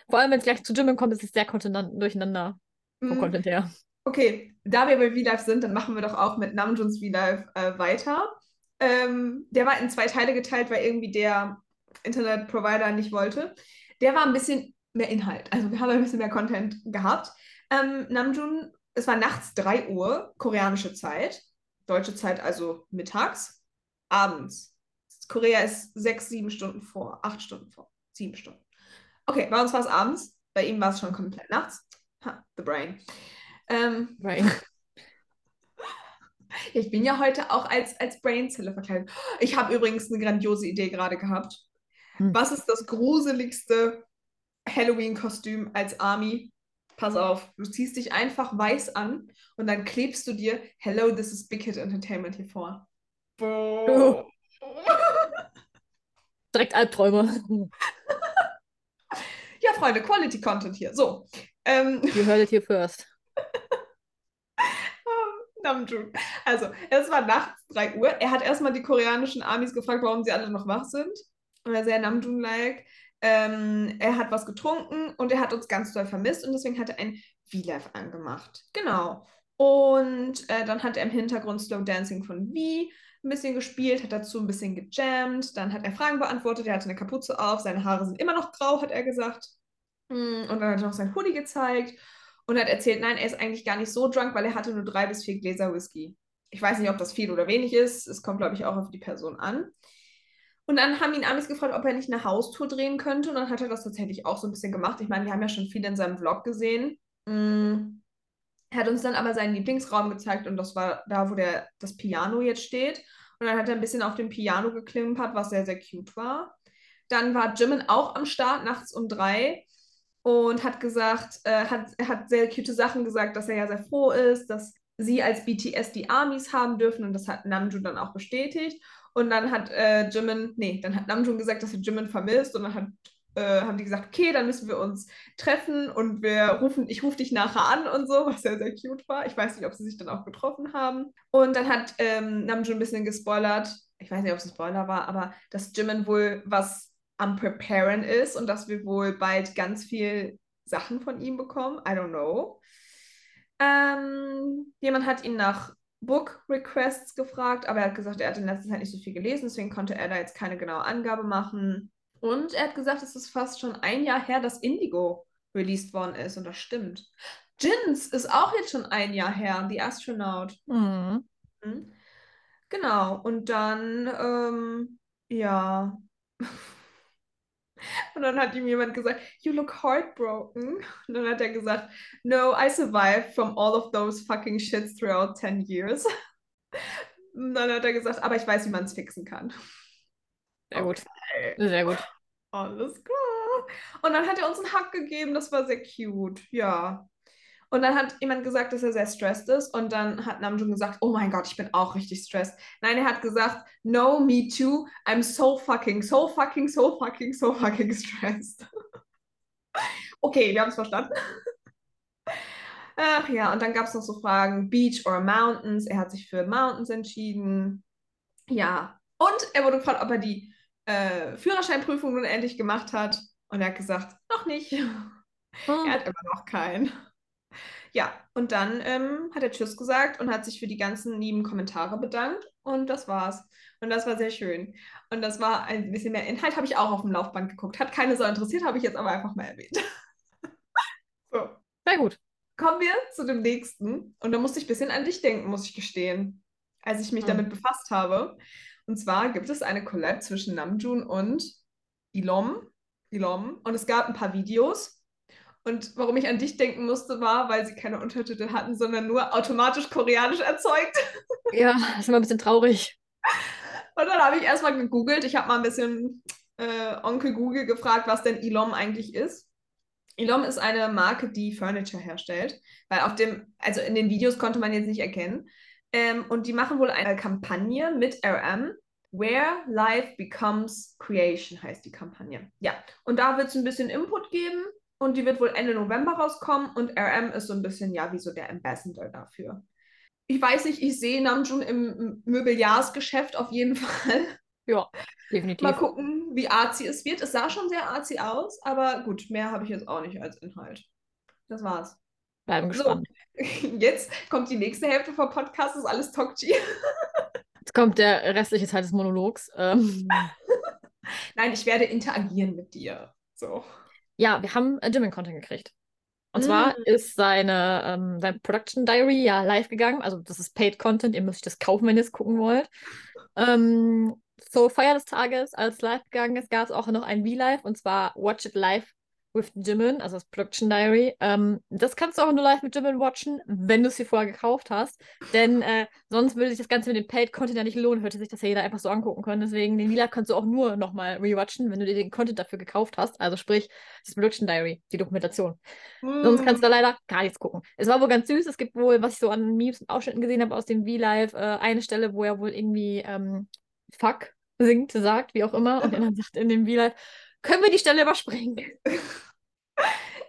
Vor allem, wenn es gleich zu Jimin kommt, ist es sehr durcheinander vom Hm. Content her. Okay, da wir bei V-Live sind, dann machen wir doch auch mit Namjoons V-Live äh, weiter. Ähm, der war in zwei Teile geteilt, weil irgendwie der Internetprovider nicht wollte. Der war ein bisschen mehr Inhalt. Also wir haben ein bisschen mehr Content gehabt. Ähm, Namjoon, es war nachts 3 Uhr, koreanische Zeit. Deutsche Zeit also mittags. Abends. Korea ist sechs, sieben Stunden vor, acht Stunden vor, sieben Stunden. Okay, bei uns war es abends. Bei ihm war es schon komplett nachts. Ha, the brain. Ähm, Right. <laughs> ich bin ja heute auch als, als Brainzelle verkleidet. Ich habe übrigens eine grandiose Idee gerade gehabt. Hm. Was ist das gruseligste Halloween-Kostüm als Army? Pass auf, du ziehst dich einfach weiß an und dann klebst du dir Hello, this is Big Hit Entertainment hier vor. Boah. <laughs> Direkt Albträume. Ja, Freunde, Quality Content hier. So. Ähm, You heard it here first. <laughs> Namjoon. Also, es war nachts 3 Uhr. Er hat erstmal die koreanischen Amis gefragt, warum sie alle noch wach sind. Und er sehr Namjoon-like. Ähm, er hat was getrunken und er hat uns ganz doll vermisst und deswegen hat er ein V-Live angemacht. Genau. Und äh, dann hat er im Hintergrund Slow Dancing von V ein bisschen gespielt, hat dazu ein bisschen gejammt, dann hat er Fragen beantwortet, er hatte eine Kapuze auf, seine Haare sind immer noch grau, hat er gesagt. Mm, Und dann hat er noch sein Hoodie gezeigt und hat erzählt, nein, er ist eigentlich gar nicht so drunk, weil er hatte nur drei bis vier Gläser Whisky. Ich weiß nicht, ob das viel oder wenig ist. Es kommt, glaube ich, auch auf die Person an. Und dann haben ihn Amis gefragt, ob er nicht eine Haustour drehen könnte. Und dann hat er das tatsächlich auch so ein bisschen gemacht. Ich meine, wir haben ja schon viel in seinem Vlog gesehen. Mm. Er hat uns dann aber seinen Lieblingsraum gezeigt und das war da, wo der, das Piano jetzt steht. Und dann hat er ein bisschen auf dem Piano geklimpert, was sehr, sehr cute war. Dann war Jimin auch am Start nachts um drei und hat gesagt, äh, hat, hat sehr cute Sachen gesagt, dass er ja sehr froh ist, dass sie als BTS die Armies haben dürfen und das hat Namjoon dann auch bestätigt. Und dann hat äh, Jimin, nee, dann hat Namjoon gesagt, dass er Jimin vermisst und dann hat, äh, haben die gesagt, okay, dann müssen wir uns treffen und wir rufen, ich rufe dich nachher an und so, was sehr, sehr cute war. Ich weiß nicht, ob sie sich dann auch getroffen haben. Und dann hat ähm, Namjoon ein bisschen gespoilert, ich weiß nicht, ob es ein Spoiler war, aber dass Jimin wohl was am Preparen ist und dass wir wohl bald ganz viel Sachen von ihm bekommen. I don't know. Ähm, jemand hat ihn nach Book Requests gefragt, aber er hat gesagt, er hat in letzter Zeit nicht so viel gelesen, deswegen konnte er da jetzt keine genaue Angabe machen. Und er hat gesagt, es ist fast schon ein Jahr her, dass Indigo released worden ist und das stimmt. Jins ist auch jetzt schon ein Jahr her, The Astronaut. Mhm. Mhm. Genau, und dann, ähm, ja. Und dann hat ihm jemand gesagt, You look heartbroken. Und dann hat er gesagt, No, I survived from all of those fucking shits throughout 10 years. Und dann hat er gesagt, aber ich weiß, wie man es fixen kann. Sehr gut. Okay. Sehr gut. Alles klar. Und dann hat er uns einen Hack gegeben, das war sehr cute, ja. Und dann hat jemand gesagt, dass er sehr stressed ist. Und dann hat Namjoon gesagt, oh mein Gott, ich bin auch richtig stressed. Nein, er hat gesagt, no, me too. I'm so fucking, so fucking, so fucking, so fucking stressed. <laughs> okay, wir haben es verstanden. <laughs> Ach ja, und dann gab es noch so Fragen, Beach or Mountains. Er hat sich für Mountains entschieden. Ja, und er wurde gefragt, ob er die äh, Führerscheinprüfung nun endlich gemacht hat. Und er hat gesagt, noch nicht. <laughs> Oh. Er hat immer noch keinen. Ja, und dann ähm, hat er Tschüss gesagt und hat sich für die ganzen lieben Kommentare bedankt. Und das war's. Und das war sehr schön. Und das war ein bisschen mehr Inhalt, habe ich auch auf dem Laufband geguckt. Hat keine so interessiert, habe ich jetzt aber einfach mal erwähnt. <laughs> so, Sehr gut. kommen wir zu dem nächsten. Und da musste ich ein bisschen an dich denken, muss ich gestehen, als ich mich Hm. damit befasst habe. Und zwar gibt es eine Collab zwischen Namjoon und Ilom. Ilom. Und es gab ein paar Videos. Und warum ich an dich denken musste, war, weil sie keine Untertitel hatten, sondern nur automatisch koreanisch erzeugt. <laughs> Ja, das ist immer ein bisschen traurig. Und dann habe ich erstmal gegoogelt. Ich habe mal ein bisschen äh, Onkel Google gefragt, was denn Ilom eigentlich ist. Ilom ist eine Marke, die Furniture herstellt, weil auf dem, also in den Videos konnte man jetzt nicht erkennen. Ähm, und die machen wohl eine Kampagne mit RM. Where Life Becomes Creation heißt die Kampagne. Ja, und da wird es ein bisschen Input geben und die wird wohl Ende November rauskommen und RM ist so ein bisschen, ja, wie so der Ambassador dafür. Ich weiß nicht, ich sehe Namjoon im Möbeljahrsgeschäft auf jeden <laughs> Fall. Ja, definitiv. Mal gucken, wie arzi es wird. Es sah schon sehr arzi aus, aber gut, mehr habe ich jetzt auch nicht als Inhalt. Das war's. Bleiben So, gespannt. <laughs> jetzt kommt die nächste Hälfte vom Podcast, ist alles Tokchi. <laughs> Jetzt kommt der restliche Teil des Monologs. Ähm, Nein, ich werde interagieren mit dir. So. Ja, wir haben äh, Jimin-Content gekriegt. Und zwar ist seine, ähm, sein Production Diary ja live gegangen. Also das ist Paid Content, ihr müsst euch das kaufen, wenn ihr es gucken wollt. Ähm, zur Feier des Tages, als live gegangen ist, gab es auch noch ein V-Live und zwar Watch It Live with Jimin, also das Production Diary. Ähm, das kannst du auch nur live mit Jimin watchen, wenn du es dir vorher gekauft hast. Denn äh, sonst würde sich das Ganze mit dem Paid-Content ja nicht lohnen, hätte sich das ja jeder einfach so angucken können. Deswegen, den Vlog kannst du auch nur nochmal rewatchen, wenn du dir den Content dafür gekauft hast. Also sprich, das Production Diary, die Dokumentation. Sonst kannst du da leider gar nichts gucken. Es war wohl ganz süß. Es gibt wohl, was ich so an Memes und Ausschnitten gesehen habe aus dem V-Live, äh, eine Stelle, wo er wohl irgendwie ähm, Fuck singt, sagt, wie auch immer. Und <laughs> er dann sagt in dem V-Live, können wir die Stelle überspringen? <laughs>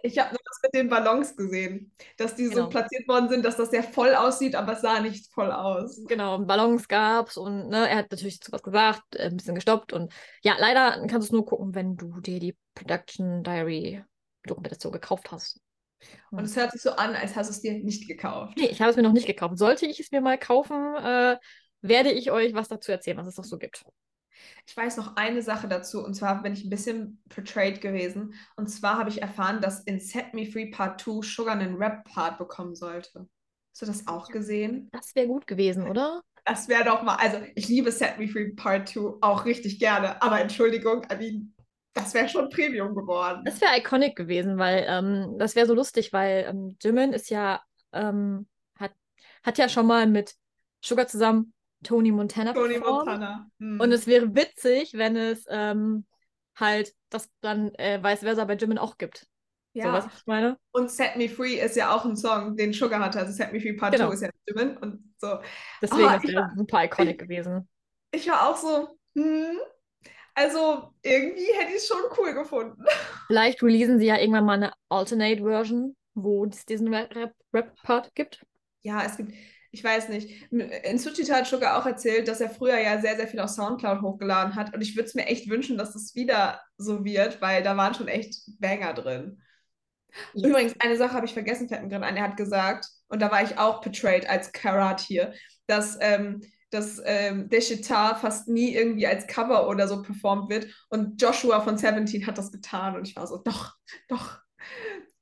Ich habe nur das mit den Ballons gesehen, dass die Genau. so platziert worden sind, dass das sehr voll aussieht, aber es sah nicht voll aus. Genau, Ballons gab's und ne, er hat natürlich zu was gesagt, äh, ein bisschen gestoppt und ja, leider kannst du es nur gucken, wenn du dir die Production Diary Dokumentation gekauft hast. Und es hört sich so an, als hast du es dir nicht gekauft. Nee, ich habe es mir noch nicht gekauft. Sollte ich es mir mal kaufen, äh, werde ich euch was dazu erzählen, was es noch so gibt. Ich weiß noch eine Sache dazu, und zwar bin ich ein bisschen portrayed gewesen. Und zwar habe ich erfahren, dass in Set Me Free Part 2 Sugar einen Rap-Part bekommen sollte. Hast du das auch gesehen? Das wäre gut gewesen, oder? Das wäre doch mal, also ich liebe Set Me Free Part 2 auch richtig gerne, aber Entschuldigung, I mean, das wäre schon Premium geworden. Das wäre iconic gewesen, weil ähm, das wäre so lustig, weil ähm, Jimin ist ja, ähm, hat, hat ja schon mal mit Sugar zusammen Tony Montana Tony. Montana. Hm. Und es wäre witzig, wenn es ähm, halt das dann äh, vice versa bei Jimin auch gibt. So, ja. was ich meine? Und Set Me Free ist ja auch ein Song, den Sugar hatte. Also Set Me Free Part Genau. 2 ist ja Jimin und so. Deswegen, Ah, das wäre super iconic gewesen. Ich war auch so, hm, also irgendwie hätte ich es schon cool gefunden. Vielleicht releasen sie ja irgendwann mal eine Alternate-Version, wo es diesen Rap- Rap-Part gibt. Ja, es gibt, ich weiß nicht. In Suchita hat Sugar auch erzählt, dass er früher ja sehr, sehr viel auf Soundcloud hochgeladen hat. Und ich würde es mir echt wünschen, dass es wieder so wird, weil da waren schon echt Banger drin. Ja. Übrigens, eine Sache habe ich vergessen, fällt mir gerade ein. Er hat gesagt, und da war ich auch portrayed als Karat hier, dass, ähm, dass ähm, Deshitar fast nie irgendwie als Cover oder so performt wird. Und Joshua von Seventeen hat das getan. Und ich war so, doch, doch.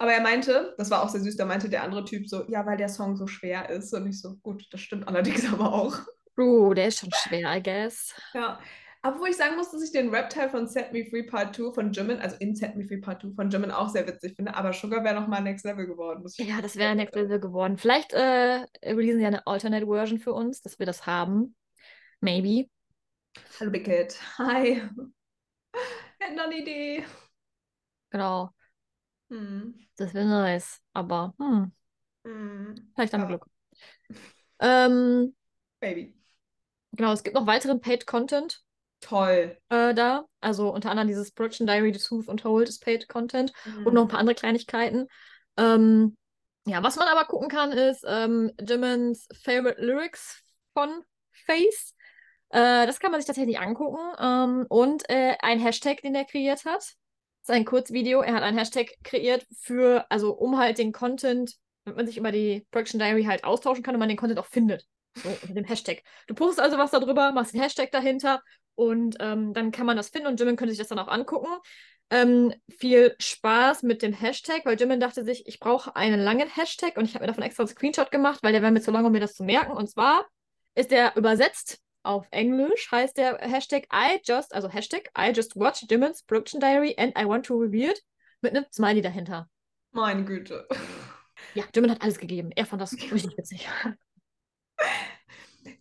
Aber er meinte, das war auch sehr süß, da meinte der andere Typ so, ja, weil der Song so schwer ist. Und ich so, gut, das stimmt allerdings <laughs> aber auch. True, der ist schon schwer, I guess. Ja. Aber wo ich sagen muss, dass ich den Rap-Teil von Set Me Free Part 2 von Jimin, also in Set Me Free Part 2 von Jimin auch sehr witzig finde, aber Sugar wäre nochmal Next Level geworden. Ja, das wäre Next Level geworden. Vielleicht äh, releasen sie ja eine Alternate-Version für uns, dass wir das haben. Maybe. Hallo Big Kid. Hi. <laughs> Hätten eine Idee. Genau. Hm. Das wäre nice. Aber, hm, Hm. vielleicht haben wir. Glück. Ähm, Baby. genau, es gibt noch weiteren Paid-Content Toll. äh, da. Also unter anderem dieses Production Diary, The Tooth und Hold ist Paid-Content. und noch ein paar andere Kleinigkeiten. Ähm, ja, was man aber gucken kann, ist ähm, Jimins Favorite Lyrics von Face. Äh, das kann man sich tatsächlich angucken. Ähm, und äh, ein Hashtag, den er kreiert hat. Das ist ein Kurzvideo. Er hat einen Hashtag kreiert für, also um halt den Content, damit man sich über die Production Diary halt austauschen kann und man den Content auch findet. So, unter dem Hashtag. Du postest also was darüber, machst den Hashtag dahinter und ähm, dann kann man das finden und Jimin könnte sich das dann auch angucken. Ähm, viel Spaß mit dem Hashtag, weil Jimin dachte sich, ich brauche einen langen Hashtag und ich habe mir davon extra einen Screenshot gemacht, weil der wäre mir zu lang, um mir das zu merken. Und zwar ist der übersetzt auf Englisch, heißt der Hashtag I just, also Hashtag I just watched Jimin's Production Diary and I want to review it mit einem Smiley dahinter. Meine Güte. Ja, Jimin hat alles gegeben. Er fand das richtig witzig. <laughs>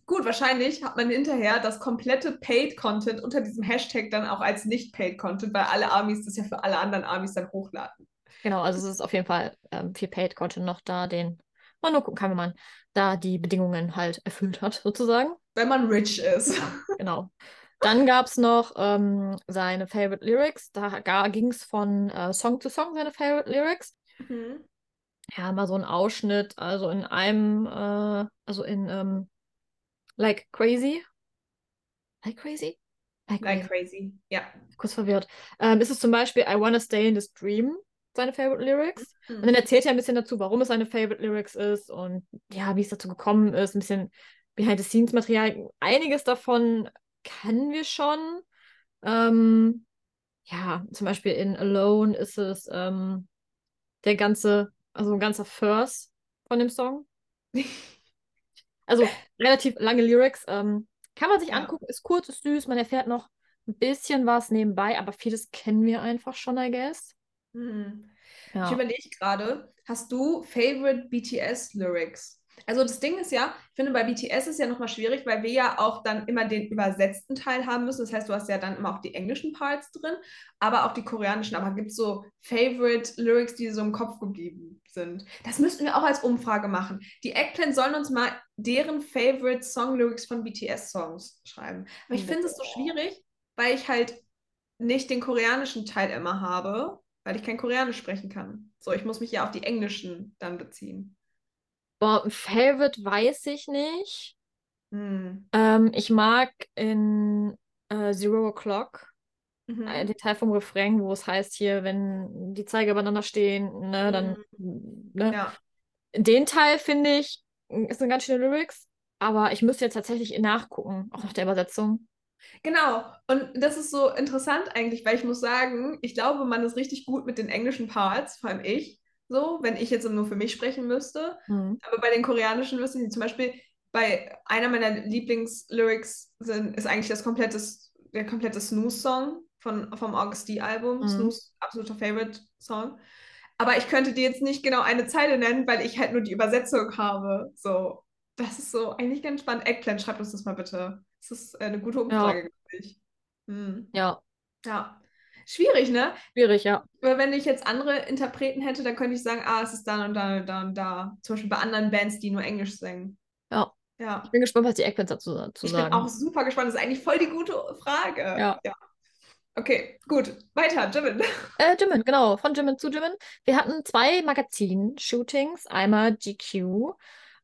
Gut, wahrscheinlich hat man hinterher das komplette Paid-Content unter diesem Hashtag dann auch als Nicht-Paid-Content, weil alle Armies das ja für alle anderen Armies dann hochladen. Genau, also es ist auf jeden Fall ähm, viel Paid-Content noch da, den man nur gucken kann, wenn man da die Bedingungen halt erfüllt hat, sozusagen. Wenn man rich ist. Genau. Dann gab es noch ähm, seine Favorite Lyrics. Da ging es von äh, Song zu Song, seine Favorite Lyrics. Mhm. Ja, mal so ein Ausschnitt, also in einem, äh, also in ähm, Like Crazy. Like Crazy? Like Like Crazy. Ja. Kurz verwirrt. Ähm, ist es zum Beispiel I Wanna Stay in This Dream, seine Favorite Lyrics. Und Mhm. dann erzählt er ein bisschen dazu, warum es seine Favorite Lyrics ist und ja, wie es dazu gekommen ist, ein bisschen Behind-the-Scenes-Material. Einiges davon kennen wir schon. Ähm, ja, zum Beispiel in Alone ist es ähm, der ganze, also ein ganzer Verse von dem Song. <laughs> Also relativ lange Lyrics. Ähm, kann man sich Ja. angucken, ist kurz, ist süß, man erfährt noch ein bisschen was nebenbei, aber vieles kennen wir einfach schon, I guess. Hm. Ich Ja. überlege gerade, hast du Favorite BTS Lyrics? Also das Ding ist ja, ich finde bei BTS ist ja nochmal schwierig, weil wir ja auch dann immer den übersetzten Teil haben müssen. Das heißt, du hast ja dann immer auch die englischen Parts drin, aber auch die koreanischen. Aber gibt es so Favorite Lyrics, die so im Kopf geblieben sind? Das müssten wir auch als Umfrage machen. Die Eggplant sollen uns mal deren Favorite Song Lyrics von BTS Songs schreiben. Aber ich finde es so schwierig, weil ich halt nicht den koreanischen Teil immer habe, weil ich kein Koreanisch sprechen kann. So, ich muss mich ja auf die englischen dann beziehen. Boah, ein Favorite weiß ich nicht. Hm. Ähm, ich mag in äh, Zero O'Clock Mhm. äh, den Teil vom Refrain, wo es heißt hier, wenn die Zeiger übereinander stehen, ne, dann, ne. Ja. Den Teil finde ich, ist eine ganz schöne Lyrics, aber ich müsste jetzt tatsächlich nachgucken, auch nach der Übersetzung. Genau. Und das ist so interessant eigentlich, weil ich muss sagen, ich glaube, man ist richtig gut mit den englischen Parts, vor allem ich, so, wenn ich jetzt nur für mich sprechen müsste. Hm. Aber bei den koreanischen ich nicht. Zum Beispiel bei einer meiner Lieblingslyrics sind, ist eigentlich das komplette, der komplette Snooze-Song von, vom August D-Album. Mhm. Snooze, absoluter Favorite-Song. Aber ich könnte dir jetzt nicht genau eine Zeile nennen, weil ich halt nur die Übersetzung habe. So, das ist so eigentlich ganz spannend. Eggplant, schreibt uns das mal bitte. Das ist eine gute Umfrage, glaube ich. Hm. Ja, Ja. Schwierig, ne? schwierig, ja. Weil wenn ich jetzt andere Interpreten hätte, dann könnte ich sagen, ah, es ist da und da und da und da. Zum Beispiel bei anderen Bands, die nur Englisch singen. Ja. Ja. Ich bin gespannt, was die Eggplants dazu, dazu Ich bin sagen. auch super gespannt. Das ist eigentlich voll die gute Frage. Ja. Okay, gut. Weiter, Jimin. <laughs> Äh, Jimin, genau, von Jimin zu Jimin. Wir hatten zwei Magazin-Shootings, einmal GQ.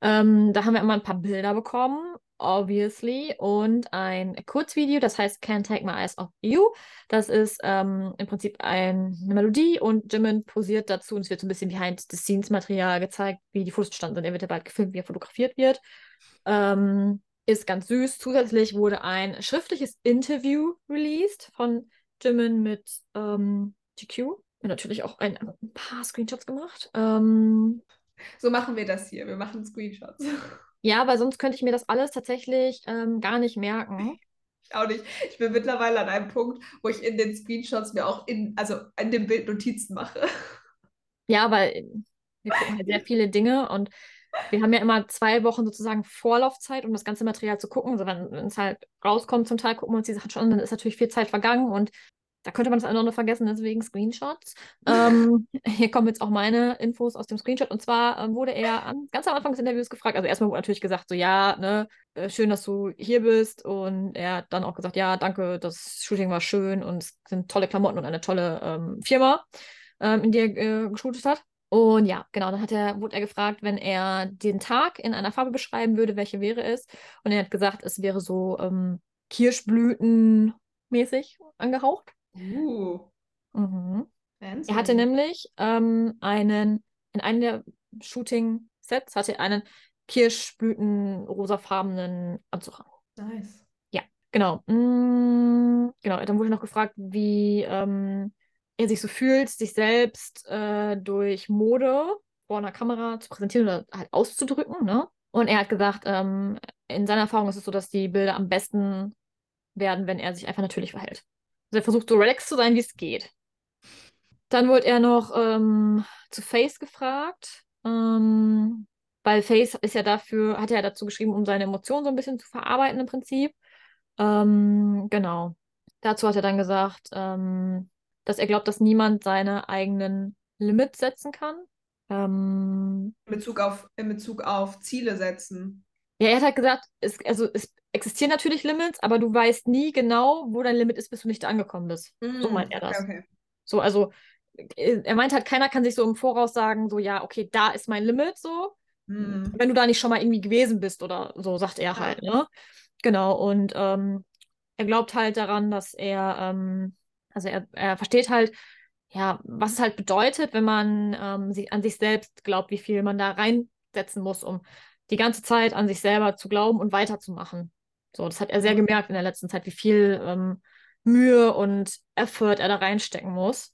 Ähm, da haben wir immer ein paar Bilder bekommen, obviously, und ein Kurzvideo, das heißt Can't Take My Eyes Off You. Das ist ähm, im Prinzip ein, eine Melodie und Jimin posiert dazu und es wird so ein bisschen Behind-the-Scenes-Material gezeigt, wie die Fotos entstanden sind. Er wird ja bald gefilmt, wie er fotografiert wird. Ähm, ist ganz süß. Zusätzlich wurde ein schriftliches Interview released von Jimin mit ähm, GQ. Und natürlich auch ein, ein paar Screenshots gemacht. Ähm, So machen wir das hier. Wir machen Screenshots. <laughs> ja, weil sonst könnte ich mir das alles tatsächlich ähm, gar nicht merken. Ich auch nicht. Ich bin mittlerweile an einem Punkt, wo ich in den Screenshots mir auch in, also in dem Bild Notizen mache. Ja, weil wir gucken halt sehr viele Dinge und wir haben ja immer zwei Wochen sozusagen Vorlaufzeit, um das ganze Material zu gucken. Also wenn wenn es halt rauskommt, zum Teil gucken wir uns die Sachen schon an, dann ist natürlich viel Zeit vergangen und da könnte man das andere noch vergessen, deswegen Screenshots. Ähm, <laughs> hier kommen jetzt auch meine Infos aus dem Screenshot. Und zwar ähm, wurde er an, ganz am Anfang des Interviews gefragt, also erstmal wurde natürlich gesagt, so ja, ne, äh, schön, dass du hier bist. Und er hat dann auch gesagt, ja, danke, das Shooting war schön und es sind tolle Klamotten und eine tolle ähm, Firma, ähm, in die er äh, geshootet hat. Und ja, genau, dann hat er, wurde er gefragt, wenn er den Tag in einer Farbe beschreiben würde, welche wäre es? Und er hat gesagt, es wäre so ähm, Kirschblütenmäßig angehaucht. Uh, Mhm. Er hatte nämlich ähm, einen, in einem der Shooting-Sets hatte er einen Kirschblüten-rosafarbenen Anzug an. Nice. Genau. Mm, genau, dann wurde noch gefragt, wie ähm, er sich so fühlt, sich selbst äh, durch Mode vor einer Kamera zu präsentieren oder halt auszudrücken, ne? Und er hat gesagt, ähm, in seiner Erfahrung ist es so, dass die Bilder am besten werden, wenn er sich einfach natürlich verhält. Also er versucht so relaxed zu sein, wie es geht. Dann wurde er noch ähm, zu Face gefragt, ähm, weil Face ist ja dafür, hat er ja dazu geschrieben, um seine Emotionen so ein bisschen zu verarbeiten im Prinzip. Ähm, genau. Dazu hat er dann gesagt, ähm, dass er glaubt, dass niemand seine eigenen Limits setzen kann. Ähm, In Bezug auf, in Bezug auf Ziele setzen. Ja, er hat halt gesagt, es, also es existieren natürlich Limits, aber du weißt nie genau, wo dein Limit ist, bis du nicht angekommen bist. So meint er das. Mm, Okay. So, also äh, er meint halt, keiner kann sich so im Voraus sagen, so, ja, okay, da ist mein Limit, so. Mm. wenn du da nicht schon mal irgendwie gewesen bist oder so, sagt er Ja. halt, ne? Genau, und ähm, er glaubt halt daran, dass er, ähm, also er, er versteht halt, ja, was es halt bedeutet, wenn man ähm, sich, an sich selbst glaubt, wie viel man da reinsetzen muss, um die ganze Zeit an sich selber zu glauben und weiterzumachen. So, das hat er sehr gemerkt in der letzten Zeit, wie viel ähm, Mühe und Effort er da reinstecken muss.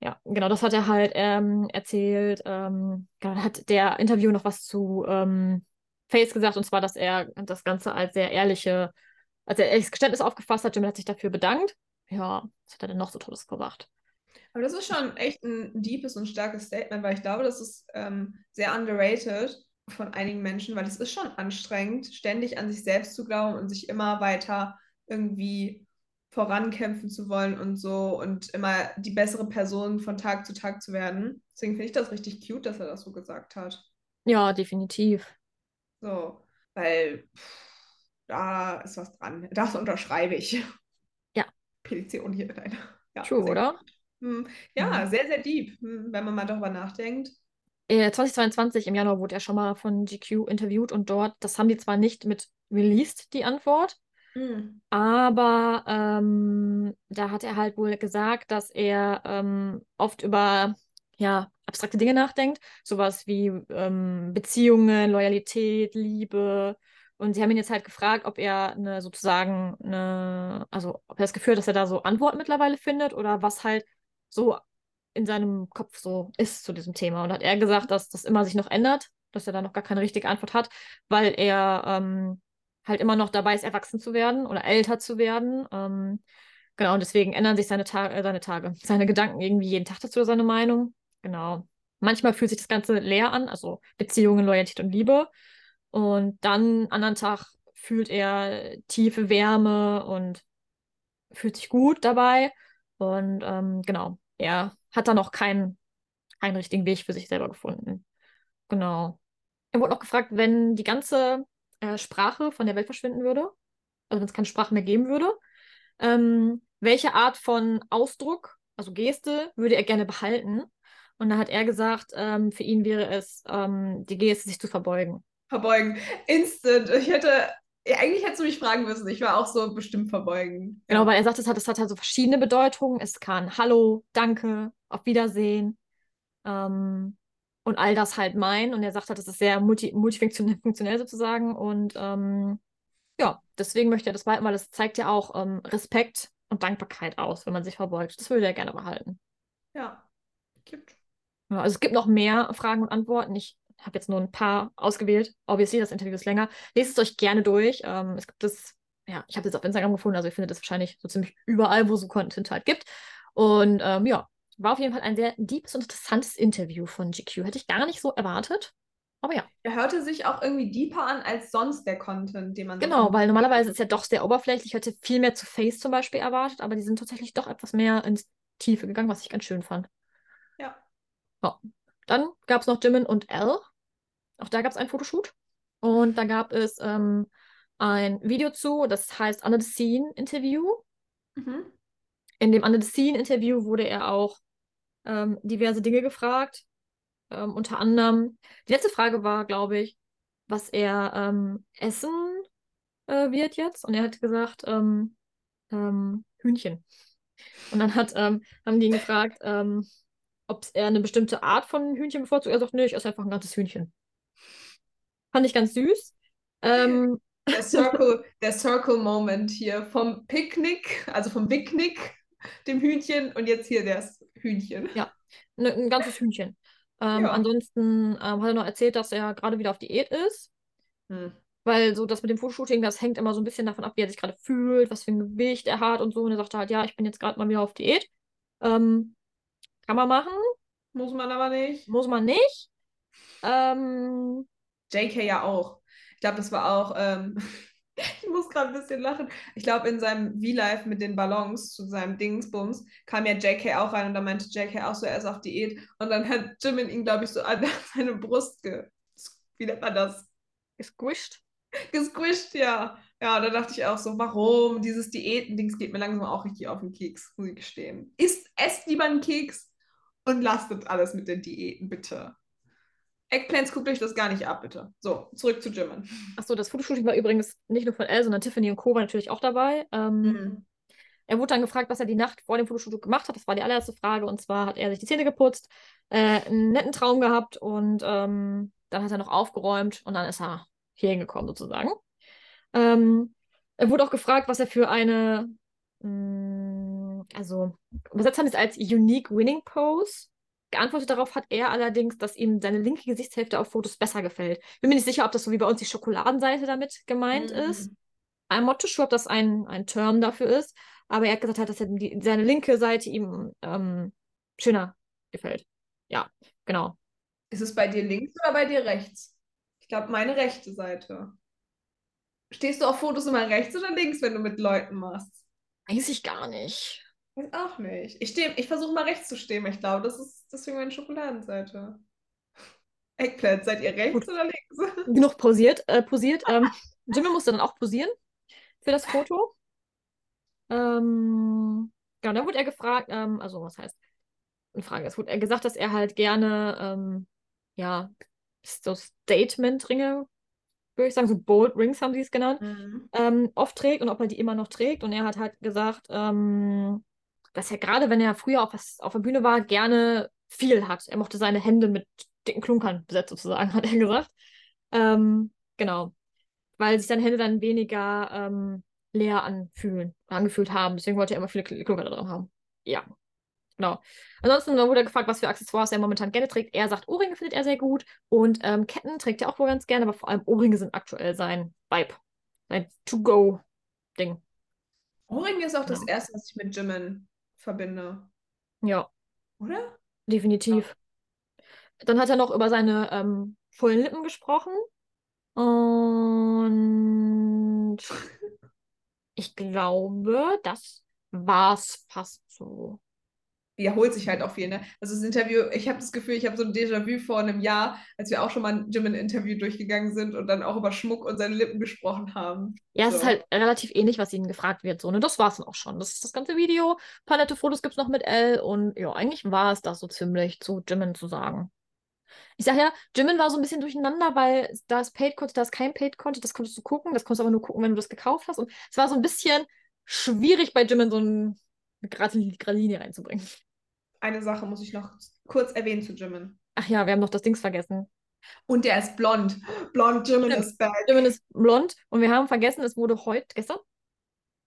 Ja, genau, das hat er halt ähm, erzählt. Ähm, genau, hat der Interview noch was zu ähm, Face gesagt, und zwar, dass er das Ganze als sehr ehrliche, als er ehrliches Geständnis aufgefasst hat. Jimmy hat sich dafür bedankt. Ja, was hat er denn noch so Tolles gemacht? Aber das ist schon echt ein deepes und starkes Statement, weil ich glaube, das ist ähm, sehr underrated von einigen Menschen, weil es ist schon anstrengend, ständig an sich selbst zu glauben und sich immer weiter irgendwie vorankämpfen zu wollen und so und immer die bessere Person von Tag zu Tag zu werden. Deswegen finde ich das richtig cute, dass er das so gesagt hat. Ja, definitiv. So, weil pff, da ist was dran. Das unterschreibe ich. Ja. Petition hier. Nein. Ja, True, oder? Hm, Ja, Mhm. sehr, sehr deep, hm, wenn man mal darüber nachdenkt. Äh, 2022 im Januar wurde er schon mal von GQ interviewt und dort, das haben die zwar nicht mit released, die Antwort, Hm. aber ähm, da hat er halt wohl gesagt, dass er ähm, oft über ja, abstrakte Dinge nachdenkt, sowas wie ähm, Beziehungen, Loyalität, Liebe. Und sie haben ihn jetzt halt gefragt, ob er eine sozusagen eine, also ob er das Gefühl hat, dass er da so Antworten mittlerweile findet oder was halt so in seinem Kopf so ist zu diesem Thema. Und hat er gesagt, dass das immer sich noch ändert, dass er da noch gar keine richtige Antwort hat, weil er ähm, halt immer noch dabei ist, erwachsen zu werden oder älter zu werden. Ähm, genau, und deswegen ändern sich seine, Ta äh, seine Tage, <laughs> seine Gedanken irgendwie jeden Tag dazu, oder seine Meinung. Genau. Manchmal fühlt sich das Ganze leer an, also Beziehungen, Loyalität und Liebe. Und dann, anderen Tag, fühlt er tiefe Wärme und fühlt sich gut dabei. Und ähm, genau, er hat da noch keinen, keinen richtigen Weg für sich selber gefunden. Genau. Er wurde auch gefragt, wenn die ganze äh, Sprache von der Welt verschwinden würde, also wenn es keine Sprache mehr geben würde, ähm, welche Art von Ausdruck, also Geste, würde er gerne behalten? Und da hat er gesagt, ähm, für ihn wäre es ähm, die Geste, sich zu verbeugen. Verbeugen. Instant. Ich hätte, eigentlich hättest du mich fragen müssen. Ich war auch so bestimmt verbeugen. Genau, weil er sagt, es hat, es hat halt so verschiedene Bedeutungen. Es kann Hallo, Danke, auf Wiedersehen ähm, und all das halt meinen. Und er sagt halt, das ist sehr multi multifunktionell funktionell sozusagen. Und ähm, ja, deswegen möchte er das behalten, weil es zeigt ja auch ähm, Respekt und Dankbarkeit aus, wenn man sich verbeugt. Das würde er gerne behalten. Ja. Gibt. Ja, also es gibt noch mehr Fragen und Antworten. Ich habe jetzt nur ein paar ausgewählt. Obviously, das Interview ist länger. Lest es euch gerne durch. Ähm, es gibt es, ja, ich habe es auf Instagram gefunden, also ihr findet es wahrscheinlich so ziemlich überall, wo es so Content halt gibt. Und ähm, ja, war auf jeden Fall ein sehr deepes und interessantes Interview von GQ. Hätte ich gar nicht so erwartet. Aber ja, Er hörte sich auch irgendwie deeper an als sonst der Content, den man so genau, weil normalerweise ist ja doch sehr oberflächlich. Ich hätte viel mehr zu Face zum Beispiel erwartet, aber die sind tatsächlich doch etwas mehr ins Tiefe gegangen, was ich ganz schön fand. Ja. Ja. Dann gab es noch Jimin und Elle. Auch da gab es einen Fotoshoot. Und da gab es ähm, ein Video zu, das heißt Under the Scene Interview. Mhm. In dem Under the Scene Interview wurde er auch ähm, diverse Dinge gefragt. Ähm, unter anderem, die letzte Frage war, glaube ich, was er ähm, essen äh, wird jetzt. Und er hat gesagt, ähm, ähm, Hühnchen. Und dann hat, haben die ihn gefragt, ob er eine bestimmte Art von Hühnchen bevorzugt. Er sagt, nee, ich esse einfach ein ganzes Hühnchen. Fand ich ganz süß. Ähm, <laughs> Der Circle, der Circle Moment hier vom Picknick, also vom Picknick, dem Hühnchen und jetzt hier das Hühnchen. Ja. ne, ein ganzes Hühnchen. Ähm, Ja. Ansonsten ähm, hat er noch erzählt, dass er gerade wieder auf Diät ist. Hm. Weil so das mit dem Fotoshooting, das hängt immer so ein bisschen davon ab, wie er sich gerade fühlt, was für ein Gewicht er hat und so. Und er sagte halt, ja, ich bin jetzt gerade mal wieder auf Diät. Ähm, kann man machen, Muss man aber nicht. muss man nicht. Ähm, JK ja auch. Ich glaube, das war auch, ähm, <laughs> ich muss gerade ein bisschen lachen. Ich glaube, in seinem V-Live mit den Ballons zu seinem Dingsbums kam ja JK auch rein und da meinte JK auch so, er ist auf Diät. Und dann hat Jimin ihn, glaube ich, so an <laughs> seine Brust ge wie nennt man das? gesquished. Gesquisht, ja. Ja, da dachte ich auch so, warum? Dieses Diäten-Dings geht mir langsam auch richtig auf den Keks, muss ich gestehen. Isst, esst lieber einen Keks und lasst das alles mit den Diäten, bitte. Eggplants, guckt euch das gar nicht ab, bitte. So, zurück zu Jimin. Achso, das Fotoshooting war übrigens nicht nur von Elle, sondern Tiffany und Co. war natürlich auch dabei. Ähm, Mhm. Er wurde dann gefragt, was er die Nacht vor dem Fotoshooting gemacht hat. Das war die allererste Frage. Und zwar hat er sich die Zähne geputzt, äh, einen netten Traum gehabt und ähm, dann hat er noch aufgeräumt und dann ist er hier hingekommen sozusagen. Ähm, er wurde auch gefragt, was er für eine, mh, also übersetzt haben sie es als Unique Winning Pose. Geantwortet darauf hat er allerdings, dass ihm seine linke Gesichtshälfte auf Fotos besser gefällt. Bin mir nicht sicher, ob das so wie bei uns die Schokoladenseite damit gemeint Mhm. ist. I'm not too sure, ob das ein, ein Term dafür ist. Aber er hat gesagt, halt, dass er die, seine linke Seite ihm ähm, schöner gefällt. Ja, genau. Ist es bei dir links oder bei dir rechts? Ich glaube, meine rechte Seite. Stehst du auf Fotos immer rechts oder links, wenn du mit Leuten machst? Weiß ich gar nicht. Weiß auch nicht. Ich, steh- ich versuche mal rechts zu stehen, ich glaube, das ist deswegen meine Schokoladenseite. <laughs> Eggplant, seid ihr rechts Gut. oder links? <laughs> Genug pausiert, äh, posiert. Ähm, Jimmy musste dann auch posieren für das Foto. Ähm, genau, dann wurde er gefragt, ähm, also was heißt eine Frage, es wurde er gesagt, dass er halt gerne, ähm, ja, so Statement-Ringe, würde ich sagen, so Bold Rings haben sie es genannt, Mhm. ähm, oft trägt und ob er die immer noch trägt. Und er hat halt gesagt, ähm, dass er gerade, wenn er früher auf, was, auf der Bühne war, gerne viel hat. Er mochte seine Hände mit dicken Klunkern besetzt, sozusagen, <laughs> hat er gesagt. Ähm, genau. Weil sich seine Hände dann weniger ähm, leer anfühlen, angefühlt haben. Deswegen wollte er immer viele Kl- Klunker da drin haben. Ja. Genau. Ansonsten wurde er gefragt, was für Accessoires er momentan gerne trägt. Er sagt, Ohrringe findet er sehr gut und ähm, Ketten trägt er auch wohl ganz gerne, aber vor allem Ohrringe sind aktuell sein Vibe. Sein To-Go-Ding. Ohrring ist auch das Ja. erste, was ich mit Jimin verbinde. Ja, Oder? definitiv. Dann hat er noch über seine ähm, vollen Lippen gesprochen. Und <laughs> ich glaube, das war's fast so. Wiederholt sich halt auch viel, ne? Also das Interview, ich habe das Gefühl, ich habe so ein Déjà-vu vor einem Jahr, als wir auch schon mal ein Jimin-Interview durchgegangen sind und dann auch über Schmuck und seine Lippen gesprochen haben. Ja, es ist So. halt relativ ähnlich, was ihnen gefragt wird. So, ne? Das war's dann auch schon. Das ist das ganze Video. Ein paar nette Fotos gibt's noch mit Elle. Und ja, eigentlich war es das so ziemlich zu Jimin zu sagen. Ich sag ja, Jimin war so ein bisschen durcheinander, weil da ist Paid Content, da ist kein Paid Content. Das konntest du gucken. Das konntest du aber nur gucken, wenn du das gekauft hast. Und es war so ein bisschen schwierig bei Jimin so ein, eine gerade gerade Linie reinzubringen. Eine Sache muss ich noch kurz erwähnen zu Jimin. Ach ja, wir haben noch das Dings vergessen. Und der ist blond. Blond, Jimin Stimmt. ist back. Jimin ist blond und wir haben vergessen, es wurde heute, gestern?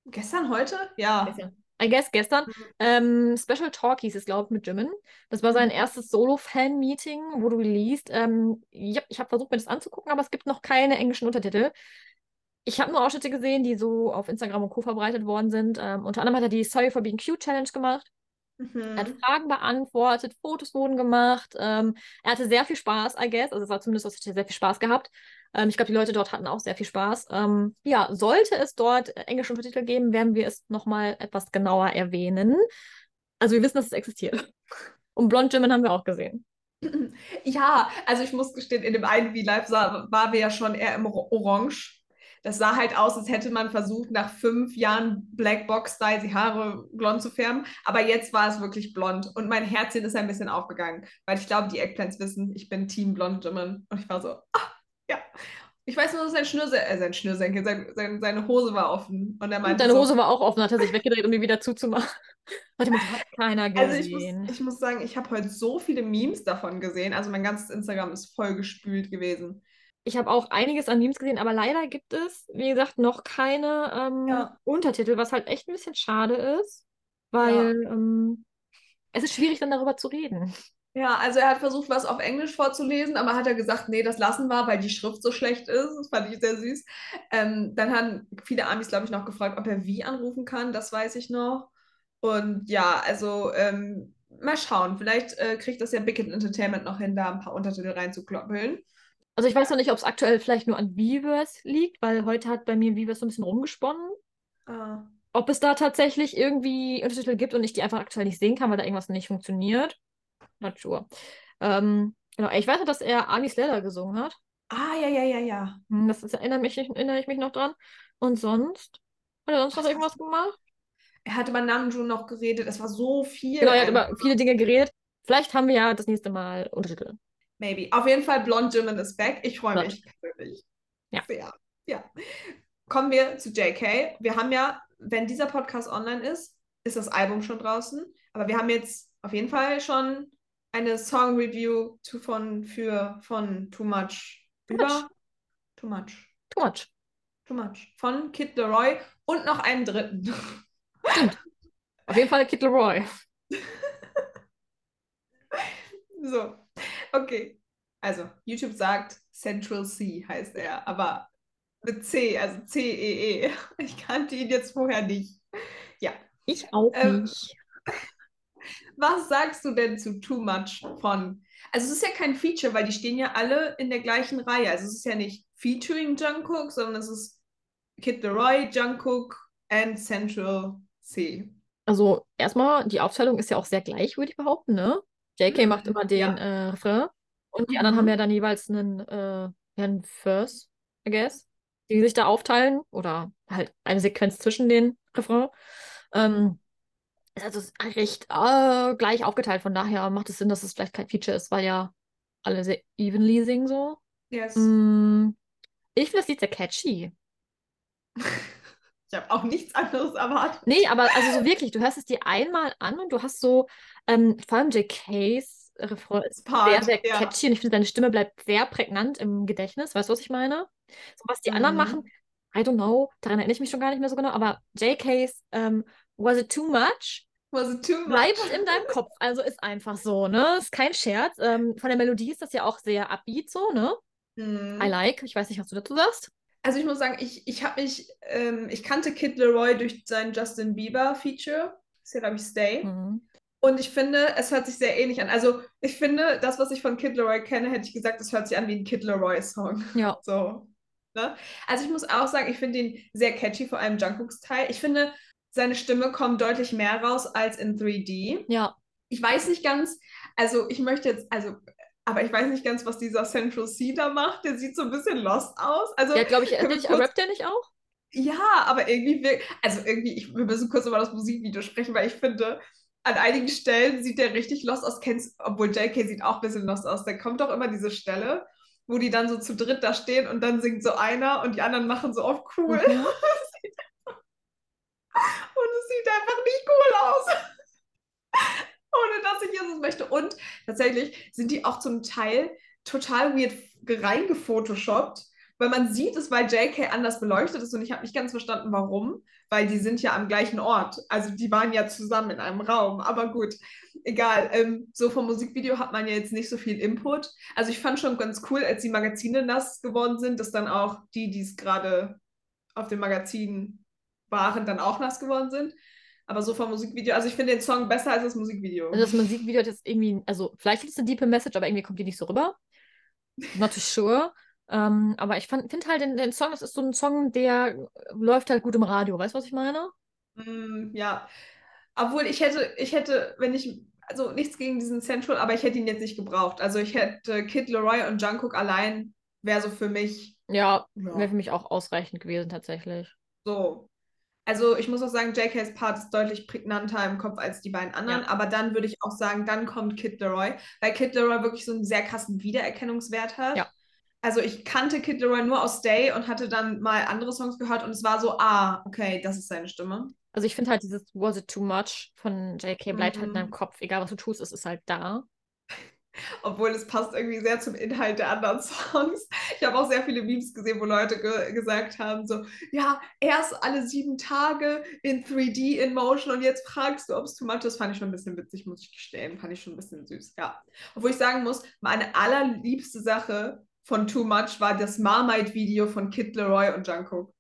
Gestern, heute? Ja. Gestern. I guess gestern. Mhm. Ähm, Special Talk hieß es, glaube ich, mit Jimin. Das war sein Mhm. erstes Solo-Fan-Meeting, wo du liest. Ähm, ja, ich habe versucht, mir das anzugucken, aber es gibt noch keine englischen Untertitel. Ich habe nur Ausschnitte gesehen, die so auf Instagram und Co. verbreitet worden sind. Ähm, unter anderem hat er die Sorry for Being Cute Challenge gemacht. Er hat Mhm. Fragen beantwortet, Fotos wurden gemacht. Ähm, er hatte sehr viel Spaß, I guess. Also es war zumindest, was ich sehr viel Spaß gehabt. Ähm, ich glaube, die Leute dort hatten auch sehr viel Spaß. Ähm, ja, sollte es dort englische Untertitel geben, werden wir es nochmal etwas genauer erwähnen. Also wir wissen, dass es existiert. Und Blond Jimin haben wir auch gesehen. <laughs> Ja, also ich muss gestehen, in dem einen V-Live sah- waren wir ja schon eher im Or- Orange. Das sah halt aus, als hätte man versucht, nach fünf Jahren Black Box-Style die Haare blond zu färben. Aber jetzt war es wirklich blond. Und mein Herzchen ist ein bisschen aufgegangen, weil ich glaube, die Eggplants wissen, ich bin Team Blond Jimin. Und ich war so, ah, ja. Ich weiß nur, dass sein Schnürsenkel, äh, sein Schnürsenkel, sein, sein, seine Hose war offen. Und er Und meinte deine so, Hose war auch offen, hat er sich weggedreht, um die wieder zuzumachen. <laughs> Warte mal, hat keiner Also ich gesehen. muss, ich muss sagen, ich habe heute so viele Memes davon gesehen. Also mein ganzes Instagram ist voll gespült gewesen. Ich habe auch einiges an Memes gesehen, aber leider gibt es, wie gesagt, noch keine ähm, Ja. Untertitel, was halt echt ein bisschen schade ist, weil ähm, es ist schwierig, dann darüber zu reden. Ja, also er hat versucht, was auf Englisch vorzulesen, aber hat er gesagt, nee, das lassen wir, weil die Schrift so schlecht ist. Das fand ich sehr süß. Ähm, dann haben viele Amis, glaube ich, noch gefragt, ob er wie anrufen kann. Das weiß ich noch. Und ja, also ähm, mal schauen. Vielleicht äh, kriegt das ja Big Entertainment noch hin, da ein paar Untertitel reinzukloppeln. Also ich weiß noch nicht, ob es aktuell vielleicht nur an Weverse liegt, weil heute hat bei mir Weverse so ein bisschen rumgesponnen. Ah. Ob es da tatsächlich irgendwie Untertitel gibt und ich die einfach aktuell nicht sehen kann, weil da irgendwas nicht funktioniert. Not sure. Ähm, genau, ich weiß noch, dass er Amis Leather gesungen hat. Ah, ja, ja, ja, ja. Hm, Das ist, erinnere, mich, erinnere ich mich noch dran. Und sonst? Hat er sonst noch Was irgendwas gemacht? Er hat über Namjoon noch geredet. Es war so viel. Genau, er hat über viele Dinge geredet. Vielleicht haben wir ja das nächste Mal Untertitel. Maybe. Auf jeden Fall, Blond Jimin ist back. Ich freue mich persönlich. Ja. Sehr. Ja. Kommen wir zu JK. Wir haben ja, wenn dieser Podcast online ist, ist das Album schon draußen. Aber wir haben jetzt auf jeden Fall schon eine Song-Review zu- von, für, von Too Much Too über. Much. Too Much. Too much. Too Much. Von Kid Leroy und noch einen dritten. Auf jeden Fall Kid Leroy. <laughs> So, okay. Also, YouTube sagt Central C heißt er, aber mit C, also C-E-E. -E. <laughs> Ich kannte ihn jetzt vorher nicht. Ja. Ich auch Ähm, nicht. <laughs> Was sagst du denn zu Too Much von? Also es ist ja kein Feature, weil die stehen ja alle in der gleichen Reihe. Also es ist ja nicht featuring Jungkook, sondern es ist Kid Leroy, Jungkook and Central C. Also erstmal, die Aufteilung ist ja auch sehr gleich, würde ich behaupten, ne? JK Mhm, macht immer den ja. äh, Refrain und die anderen Mhm. haben ja dann jeweils einen, äh, einen Verse, I guess, die sich da aufteilen oder halt eine Sequenz zwischen den Refrain. Ähm, ist also recht äh, gleich aufgeteilt, von daher macht es Sinn, dass es vielleicht kein Feature ist, weil ja alle sehr evenly singen so. Yes. Mm, ich finde das Lied sehr catchy. <laughs> Ich habe auch nichts anderes erwartet. Nee, aber also so wirklich, du hörst es dir einmal an und du hast so, ähm, vor allem JKs Refrain ist Part, sehr, sehr ja. catchy und ich finde, deine Stimme bleibt sehr prägnant im Gedächtnis. Weißt du, was ich meine? So, was die anderen Mhm. machen, I don't know, daran erinnere ich mich schon gar nicht mehr so genau, aber JKs ähm, Was It Too Much Was it too much? bleibt in deinem Kopf. Also ist einfach so, ne? Ist kein Scherz. Ähm, von der Melodie ist das ja auch sehr upbeat so, ne? Mhm. I like. Ich weiß nicht, was du dazu sagst. Also ich muss sagen, ich, ich habe mich, ähm, ich kannte Kid Leroy durch sein Justin Bieber Feature. Ist ja, glaube ich, Stay. Mhm. Und ich finde, es hört sich sehr ähnlich an. Also ich finde, das, was ich von Kid Leroy kenne, hätte ich gesagt, es hört sich an wie ein Kid Leroy-Song. Ja. <laughs> So. Ne? Also ich muss auch sagen, ich finde ihn sehr catchy, vor allem Jungkooks Teil. Ich finde, seine Stimme kommt deutlich mehr raus als in 3D. Ja. Ich weiß nicht ganz, also ich möchte jetzt, also, aber ich weiß nicht ganz, was dieser Central C da macht. Der sieht so ein bisschen lost aus. Also, Der glaube ich, nicht, kurz- rappt der nicht auch? ja, aber irgendwie, wir- also irgendwie, ich, wir müssen kurz über das Musikvideo sprechen, weil ich finde, an einigen Stellen sieht der richtig lost aus. Kennst, obwohl JK sieht auch ein bisschen lost aus. Da kommt doch immer diese Stelle, wo die dann so zu dritt da stehen und dann singt so einer und die anderen machen so auf cool. Mhm. <laughs> Und es sieht einfach nicht cool aus. Ohne dass ich Jesus möchte. Und tatsächlich sind die auch zum Teil total weird reingefotoshoppt, weil man sieht es, weil JK anders beleuchtet ist und ich habe nicht ganz verstanden, warum, weil die sind ja am gleichen Ort. Also die waren ja zusammen in einem Raum. Aber gut, egal. Ähm, so vom Musikvideo hat man ja jetzt nicht so viel Input. Also ich fand schon ganz cool, als die Magazine nass geworden sind, dass dann auch die, die es gerade auf dem Magazin waren, dann auch nass geworden sind. Aber so vom Musikvideo, also ich finde den Song besser als das Musikvideo. Also das Musikvideo hat jetzt irgendwie, also vielleicht ist es eine deepe Message, aber irgendwie kommt die nicht so rüber. Not too sure. <laughs> Ähm, aber ich finde halt den, den Song, das ist so ein Song, der läuft halt gut im Radio. Weißt du, was ich meine? Mm, ja. Obwohl ich hätte, ich hätte, wenn ich, also nichts gegen diesen Central, aber ich hätte ihn jetzt nicht gebraucht. Also ich hätte Kid Leroy und Jungkook allein wäre so für mich Ja, Ja. wäre für mich auch ausreichend gewesen, tatsächlich. so. Also ich muss auch sagen, JKs Part ist deutlich prägnanter im Kopf als die beiden anderen, Ja. aber dann würde ich auch sagen, dann kommt Kid Leroy, weil Kid Leroy wirklich so einen sehr krassen Wiedererkennungswert hat. Ja. Also ich kannte Kid Leroy nur aus Stay und hatte dann mal andere Songs gehört und es war so, ah, okay, das ist seine Stimme. Also ich finde halt dieses Was It Too Much von JK bleibt halt in Mhm. deinem Kopf. Egal, was du tust, es ist halt da. Obwohl es passt irgendwie sehr zum Inhalt der anderen <laughs> Songs. Ich habe auch sehr viele Memes gesehen, wo Leute ge gesagt haben, so, ja, erst alle sieben Tage in 3D in Motion und jetzt fragst du, ob es too much ist. Fand ich schon ein bisschen witzig, muss ich gestehen. Fand ich schon ein bisschen süß, ja. Obwohl ich sagen muss, meine allerliebste Sache von Too Much war das Marmite-Video von Kid Leroy und Jungkook.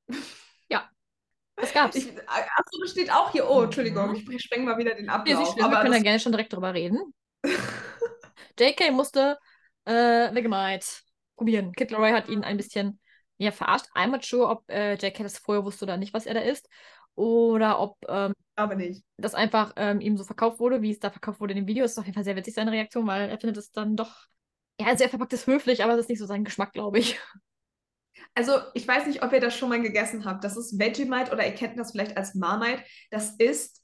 Das gab's. Ich, achso, das steht auch hier. Oh, Mhm. Entschuldigung, ich spreng mal wieder den Nee, Ablauf. schlimm, wir aber können da gerne schon direkt drüber reden. <laughs> JK musste äh, Vegemite probieren. Kid Leroy hat ihn ein bisschen ja, verarscht. I'm not sure, ob äh, JK das vorher wusste oder nicht, was er da isst. Oder ob ähm, aber nicht. das einfach ähm, ihm so verkauft wurde, wie es da verkauft wurde in dem Video. Das ist auf jeden Fall sehr witzig, seine Reaktion, weil er findet es dann doch. Ja, also er verpackt es höflich, aber es ist nicht so sein Geschmack, glaube ich. Also, ich weiß nicht, ob ihr das schon mal gegessen habt. Das ist Vegemite oder ihr kennt das vielleicht als Marmite. Das ist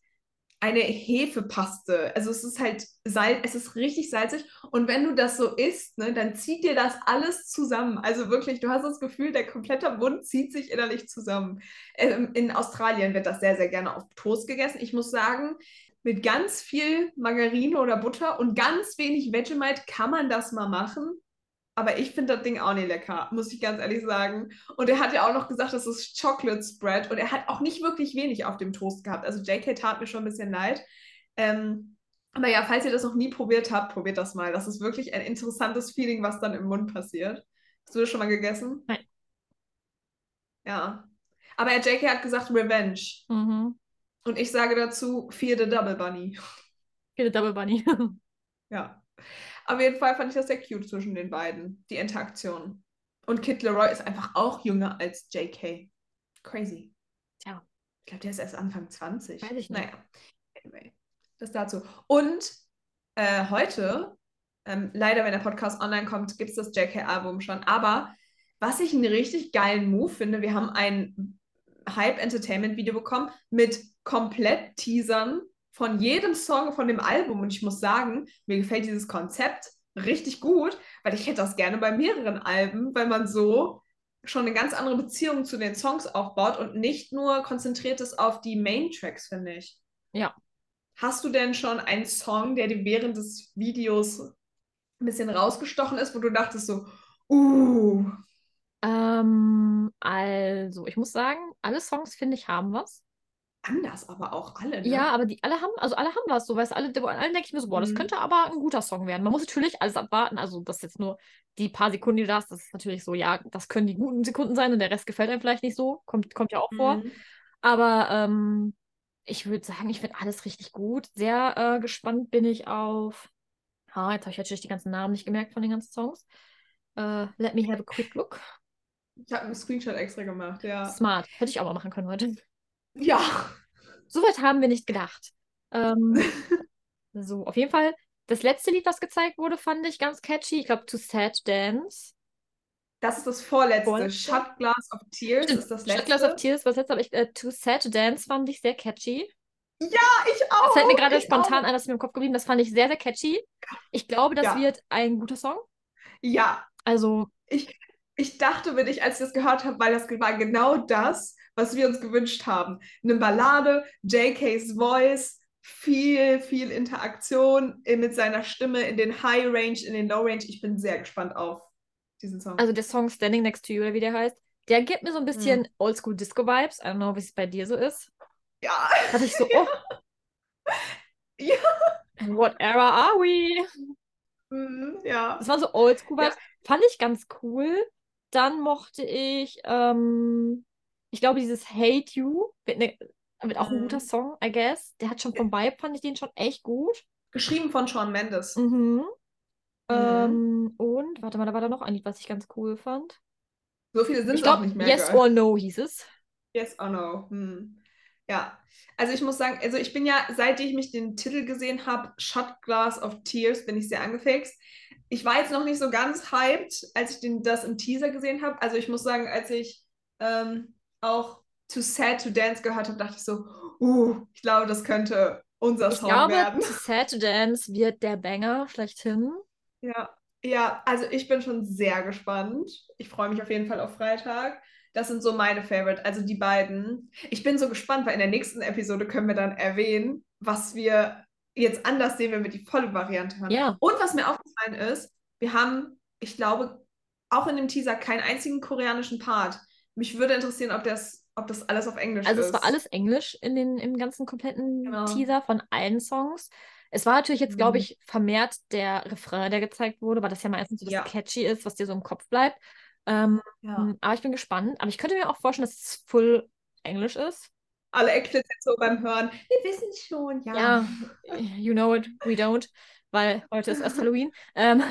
eine Hefepaste. Also es ist halt Salz, es ist richtig salzig. Und wenn du das so isst, ne, dann zieht dir das alles zusammen. Also wirklich, du hast das Gefühl, der komplette Mund zieht sich innerlich zusammen. Ähm, in Australien wird das sehr, sehr gerne auf Toast gegessen. Ich muss sagen, mit ganz viel Margarine oder Butter und ganz wenig Vegemite kann man das mal machen. Aber ich finde das Ding auch nicht lecker, muss ich ganz ehrlich sagen. Und er hat ja auch noch gesagt, das ist Chocolate Spread. Und er hat auch nicht wirklich wenig auf dem Toast gehabt. Also JK tat mir schon ein bisschen leid. Ähm, aber ja, falls ihr das noch nie probiert habt, probiert das mal. Das ist wirklich ein interessantes Feeling, was dann im Mund passiert. Hast du das schon mal gegessen? Nein. Ja. Aber er, JK hat gesagt Revenge. Mhm. Und ich sage dazu Fear the Double Bunny. Viele Double Bunny. <laughs> Ja. Auf jeden Fall fand ich das sehr cute zwischen den beiden, die Interaktion. Und Kid Leroy ist einfach auch jünger als JK. Crazy. Tja. Ich glaube, der ist erst Anfang 20. Weiß ich nicht. Naja, anyway, das dazu. Und äh, heute, ähm, leider, wenn der Podcast online kommt, gibt es das JK-Album schon. Aber was ich einen richtig geilen Move finde, wir haben ein Hype-Entertainment-Video bekommen mit komplett Teasern von jedem Song von dem Album. Und ich muss sagen, mir gefällt dieses Konzept richtig gut, weil ich hätte das gerne bei mehreren Alben, weil man so schon eine ganz andere Beziehung zu den Songs aufbaut und nicht nur konzentriert ist auf die Main-Tracks, finde ich. Ja. Hast du denn schon einen Song, der dir während des Videos ein bisschen rausgestochen ist, wo du dachtest so, uh, Ähm, also, ich muss sagen, alle Songs, finde ich, haben was. Anders aber auch alle, ne? Ja, aber die alle haben, also alle haben was, so, weißt alle, allen denke ich mir so, boah, das Mhm. könnte aber ein guter Song werden. Man muss natürlich alles abwarten, also das ist jetzt nur die paar Sekunden, die du da hast, das ist natürlich so, ja, das können die guten Sekunden sein und der Rest gefällt einem vielleicht nicht so, kommt, kommt ja auch vor. Mhm. Aber ähm, ich würde sagen, ich finde alles richtig gut. Sehr äh, gespannt bin ich auf. Ah, jetzt habe ich natürlich die ganzen Namen nicht gemerkt von den ganzen Songs. Äh, Let me have a quick look. Ich habe einen Screenshot extra gemacht, ja. Smart. Hätte ich auch mal machen können heute. Ja. Soweit haben wir nicht gedacht. Ähm, <laughs> so, auf jeden Fall. Das letzte Lied, was gezeigt wurde, fand ich ganz catchy. Ich glaube, To Sad Dance. Das ist das vorletzte. Vorletzte? Shut Glass of Tears ist das letzte. Shut Glass of Tears, was jetzt, aber ich, äh, To Sad Dance fand ich sehr catchy. Ja, ich auch. Das fällt mir gerade spontan auch. ein, das ist mir im Kopf geblieben. Das fand ich sehr, sehr catchy. Ich glaube, das Ja. wird ein guter Song. Ja, Also, ich, ich dachte mir nicht, als ich das gehört habe, weil das war genau das, was wir uns gewünscht haben. Eine Ballade, JKs Voice, viel, viel Interaktion mit seiner Stimme in den High Range, in den Low Range. Ich bin sehr gespannt auf diesen Song. also der Song Standing Next to You, oder wie der heißt, der gibt mir so ein bisschen Mhm. Oldschool-Disco-Vibes. I don't know, wie es bei dir so ist. ja, dachte ich so, <laughs> oh, ja, what era are we? mm, ja. Das waren so Oldschool-Vibes. Fand ich ganz cool. Dann mochte ich, ähm, ich glaube, dieses Hate You wird, ne, wird auch ein guter Mhm. Song, I guess. Der hat schon vom Vibe, fand ich den schon echt gut. Geschrieben von Shawn Mendes. Mhm. Mhm. Ähm, und, warte mal, da war da noch ein Lied, was ich ganz cool fand. So viele sind es auch nicht mehr. Yes Girl. or No hieß es. Yes or no. Hm. Ja, also ich muss sagen, also ich bin ja, seit ich mich den Titel gesehen habe, Shot Glass of Tears, bin ich sehr angefixt. Ich war jetzt noch nicht so ganz hyped, als ich den, das im Teaser gesehen habe. Also ich muss sagen, als ich ähm, auch Too Sad to Dance gehört habe, dachte ich so, uh, ich glaube, das könnte unser Ich Song glaube, werden. To Sad to Dance wird der Banger schlechthin. Ja, ja, also ich bin schon sehr gespannt. Ich freue mich auf jeden Fall auf Freitag. Das sind so meine Favorite, also die beiden. Ich bin so gespannt, weil in der nächsten Episode können wir dann erwähnen, was wir jetzt anders sehen, wenn wir die volle Variante hören. Ja. Und was mir aufgefallen ist, wir haben, ich glaube, auch in dem Teaser keinen einzigen koreanischen Part. Mich würde interessieren, ob das, ob das alles auf Englisch Also ist. es war alles Englisch in den, im ganzen kompletten Genau. Teaser von allen Songs. Es war natürlich jetzt, glaube Mhm. ich, vermehrt der Refrain, der gezeigt wurde, weil das ja meistens so das Ja. Catchy ist, was dir so im Kopf bleibt. Ähm, Ja. Aber ich bin gespannt. Aber ich könnte mir auch vorstellen, dass es full Englisch ist. Alle explizit so beim Hören. Wir wissen schon, ja. Ja, you know it, we don't, weil heute ist erst <laughs> Halloween. Ähm,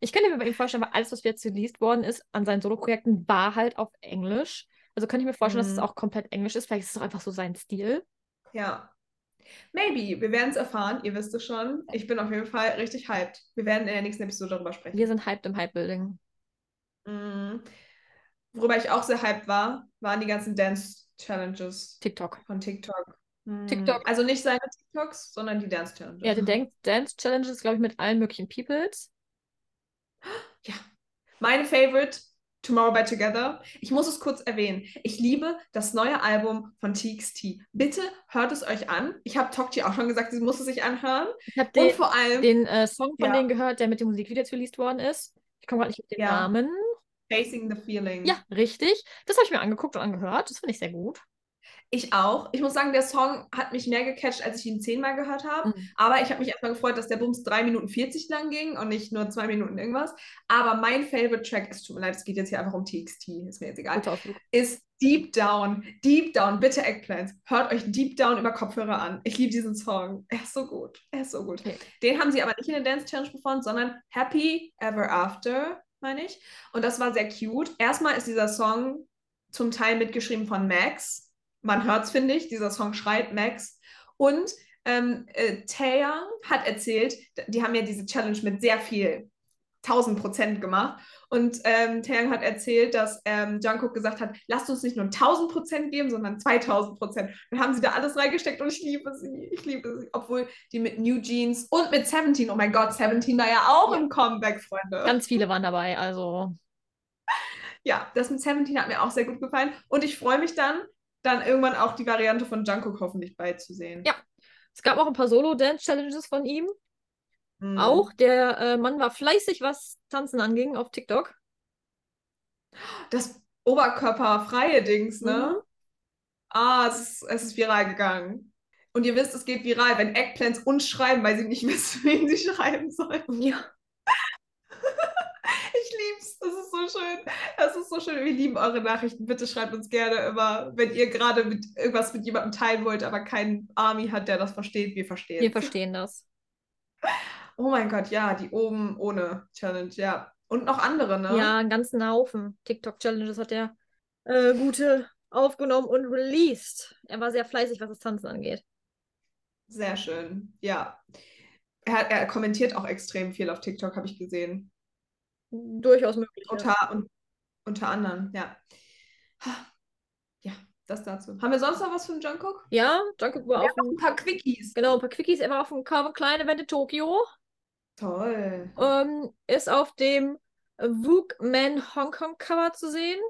ich könnte mir bei ihm vorstellen, weil alles, was jetzt released worden ist an seinen Soloprojekten, war halt auf Englisch. Also könnte ich mir vorstellen, dass es Mhm. auch komplett Englisch ist. Vielleicht ist es auch einfach so sein Stil. Ja. Maybe. Wir werden es erfahren. Ihr wisst es schon. Ich bin auf jeden Fall richtig hyped. Wir werden in der nächsten Episode darüber sprechen. Wir sind hyped im Hype-Building. Mhm. Worüber ich auch sehr hyped war, waren die ganzen Dance-Challenges TikTok. von TikTok. Mhm. TikTok. Also nicht seine TikToks, sondern die Dance-Challenges. Ja, die Dan- Dance Challenges, glaube ich, mit allen möglichen Peoples. Ja. Meine Favorite, Tomorrow by Together. Ich muss es kurz erwähnen. Ich liebe das neue Album von TXT. Bitte hört es euch an. Ich habe Tokti auch schon gesagt, sie muss es sich anhören. Ich habe den, vor allem den äh, Song von Ja. denen gehört, der mit dem Musikvideo released worden ist. Ich komme gerade nicht auf den Ja. Namen. Facing the Feeling. Ja, richtig. Das habe ich mir angeguckt und angehört. Das finde ich sehr gut. Ich auch. Ich muss sagen, der Song hat mich mehr gecatcht, als ich ihn zehnmal gehört habe. Mhm. Aber ich habe mich erstmal gefreut, dass der Bums 3 Minuten 40 lang ging und nicht nur 2 Minuten irgendwas. Aber mein Favorite Track, es tut mir leid, es geht jetzt hier einfach um TXT, ist mir jetzt egal, ist Deep Down, Deep Down, bitte Eggplants. Hört euch Deep Down über Kopfhörer an. Ich liebe diesen Song. Er ist so gut. Er ist so gut. Okay. Den haben sie aber nicht in der Dance Challenge performt, sondern Happy Ever After, meine ich. Und das war sehr cute. Erstmal ist dieser Song zum Teil mitgeschrieben von Max. Man hört es, finde ich. Dieser Song schreit Max. Und ähm, äh, Taeyang hat erzählt, die haben ja diese Challenge mit sehr viel 1000 Prozent gemacht. Und ähm, Taeyang hat erzählt, dass ähm, Jungkook gesagt hat, lasst uns nicht nur 1000 Prozent geben, sondern 2000 Prozent. Dann haben sie da alles reingesteckt und ich liebe sie. Ich liebe sie. Obwohl die mit New Jeans und mit 17, oh mein Gott, 17 war ja auch Ja. im Comeback, Freunde. Ganz viele waren dabei, also ja, das mit 17 hat mir auch sehr gut gefallen. Und ich freue mich dann, dann irgendwann auch die Variante von Jungkook hoffentlich beizusehen. Ja. es gab auch ein paar Solo-Dance-Challenges von ihm. Mhm. Auch der äh, Mann war fleißig, was Tanzen anging auf TikTok. Das oberkörperfreie Dings, ne? Mhm. Ah, es ist, es ist viral gegangen. Und ihr wisst, es geht viral, wenn Eggplants uns schreiben, weil sie nicht <laughs> wissen, wen sie schreiben sollen. Ja. Das ist so schön. Das ist so schön. Wir lieben eure Nachrichten. Bitte schreibt uns gerne immer, wenn ihr gerade mit irgendwas mit jemandem teilen wollt, aber keinen Army hat, der das versteht. Wir verstehen. Wir verstehen das. <laughs> Oh mein Gott, ja, die oben ohne Challenge, ja. Und noch andere, ne? Ja, einen ganzen Haufen TikTok-Challenges hat der äh, Gute aufgenommen und released. Er war sehr fleißig, was das Tanzen angeht. Sehr schön. Ja. Er, er kommentiert auch extrem viel auf TikTok, habe ich gesehen. Durchaus möglich. ja. Unter, un, unter anderem, ja. Ja, das dazu. Haben wir sonst noch was von Jungkook? Ja, Jungkook war auf noch ein dem, paar Quickies. genau, ein paar Quickies. Er war auf dem Calvin Klein Event in Tokio. Toll. Ähm, ist auf dem Vogue Man Hong Kong Cover zu sehen.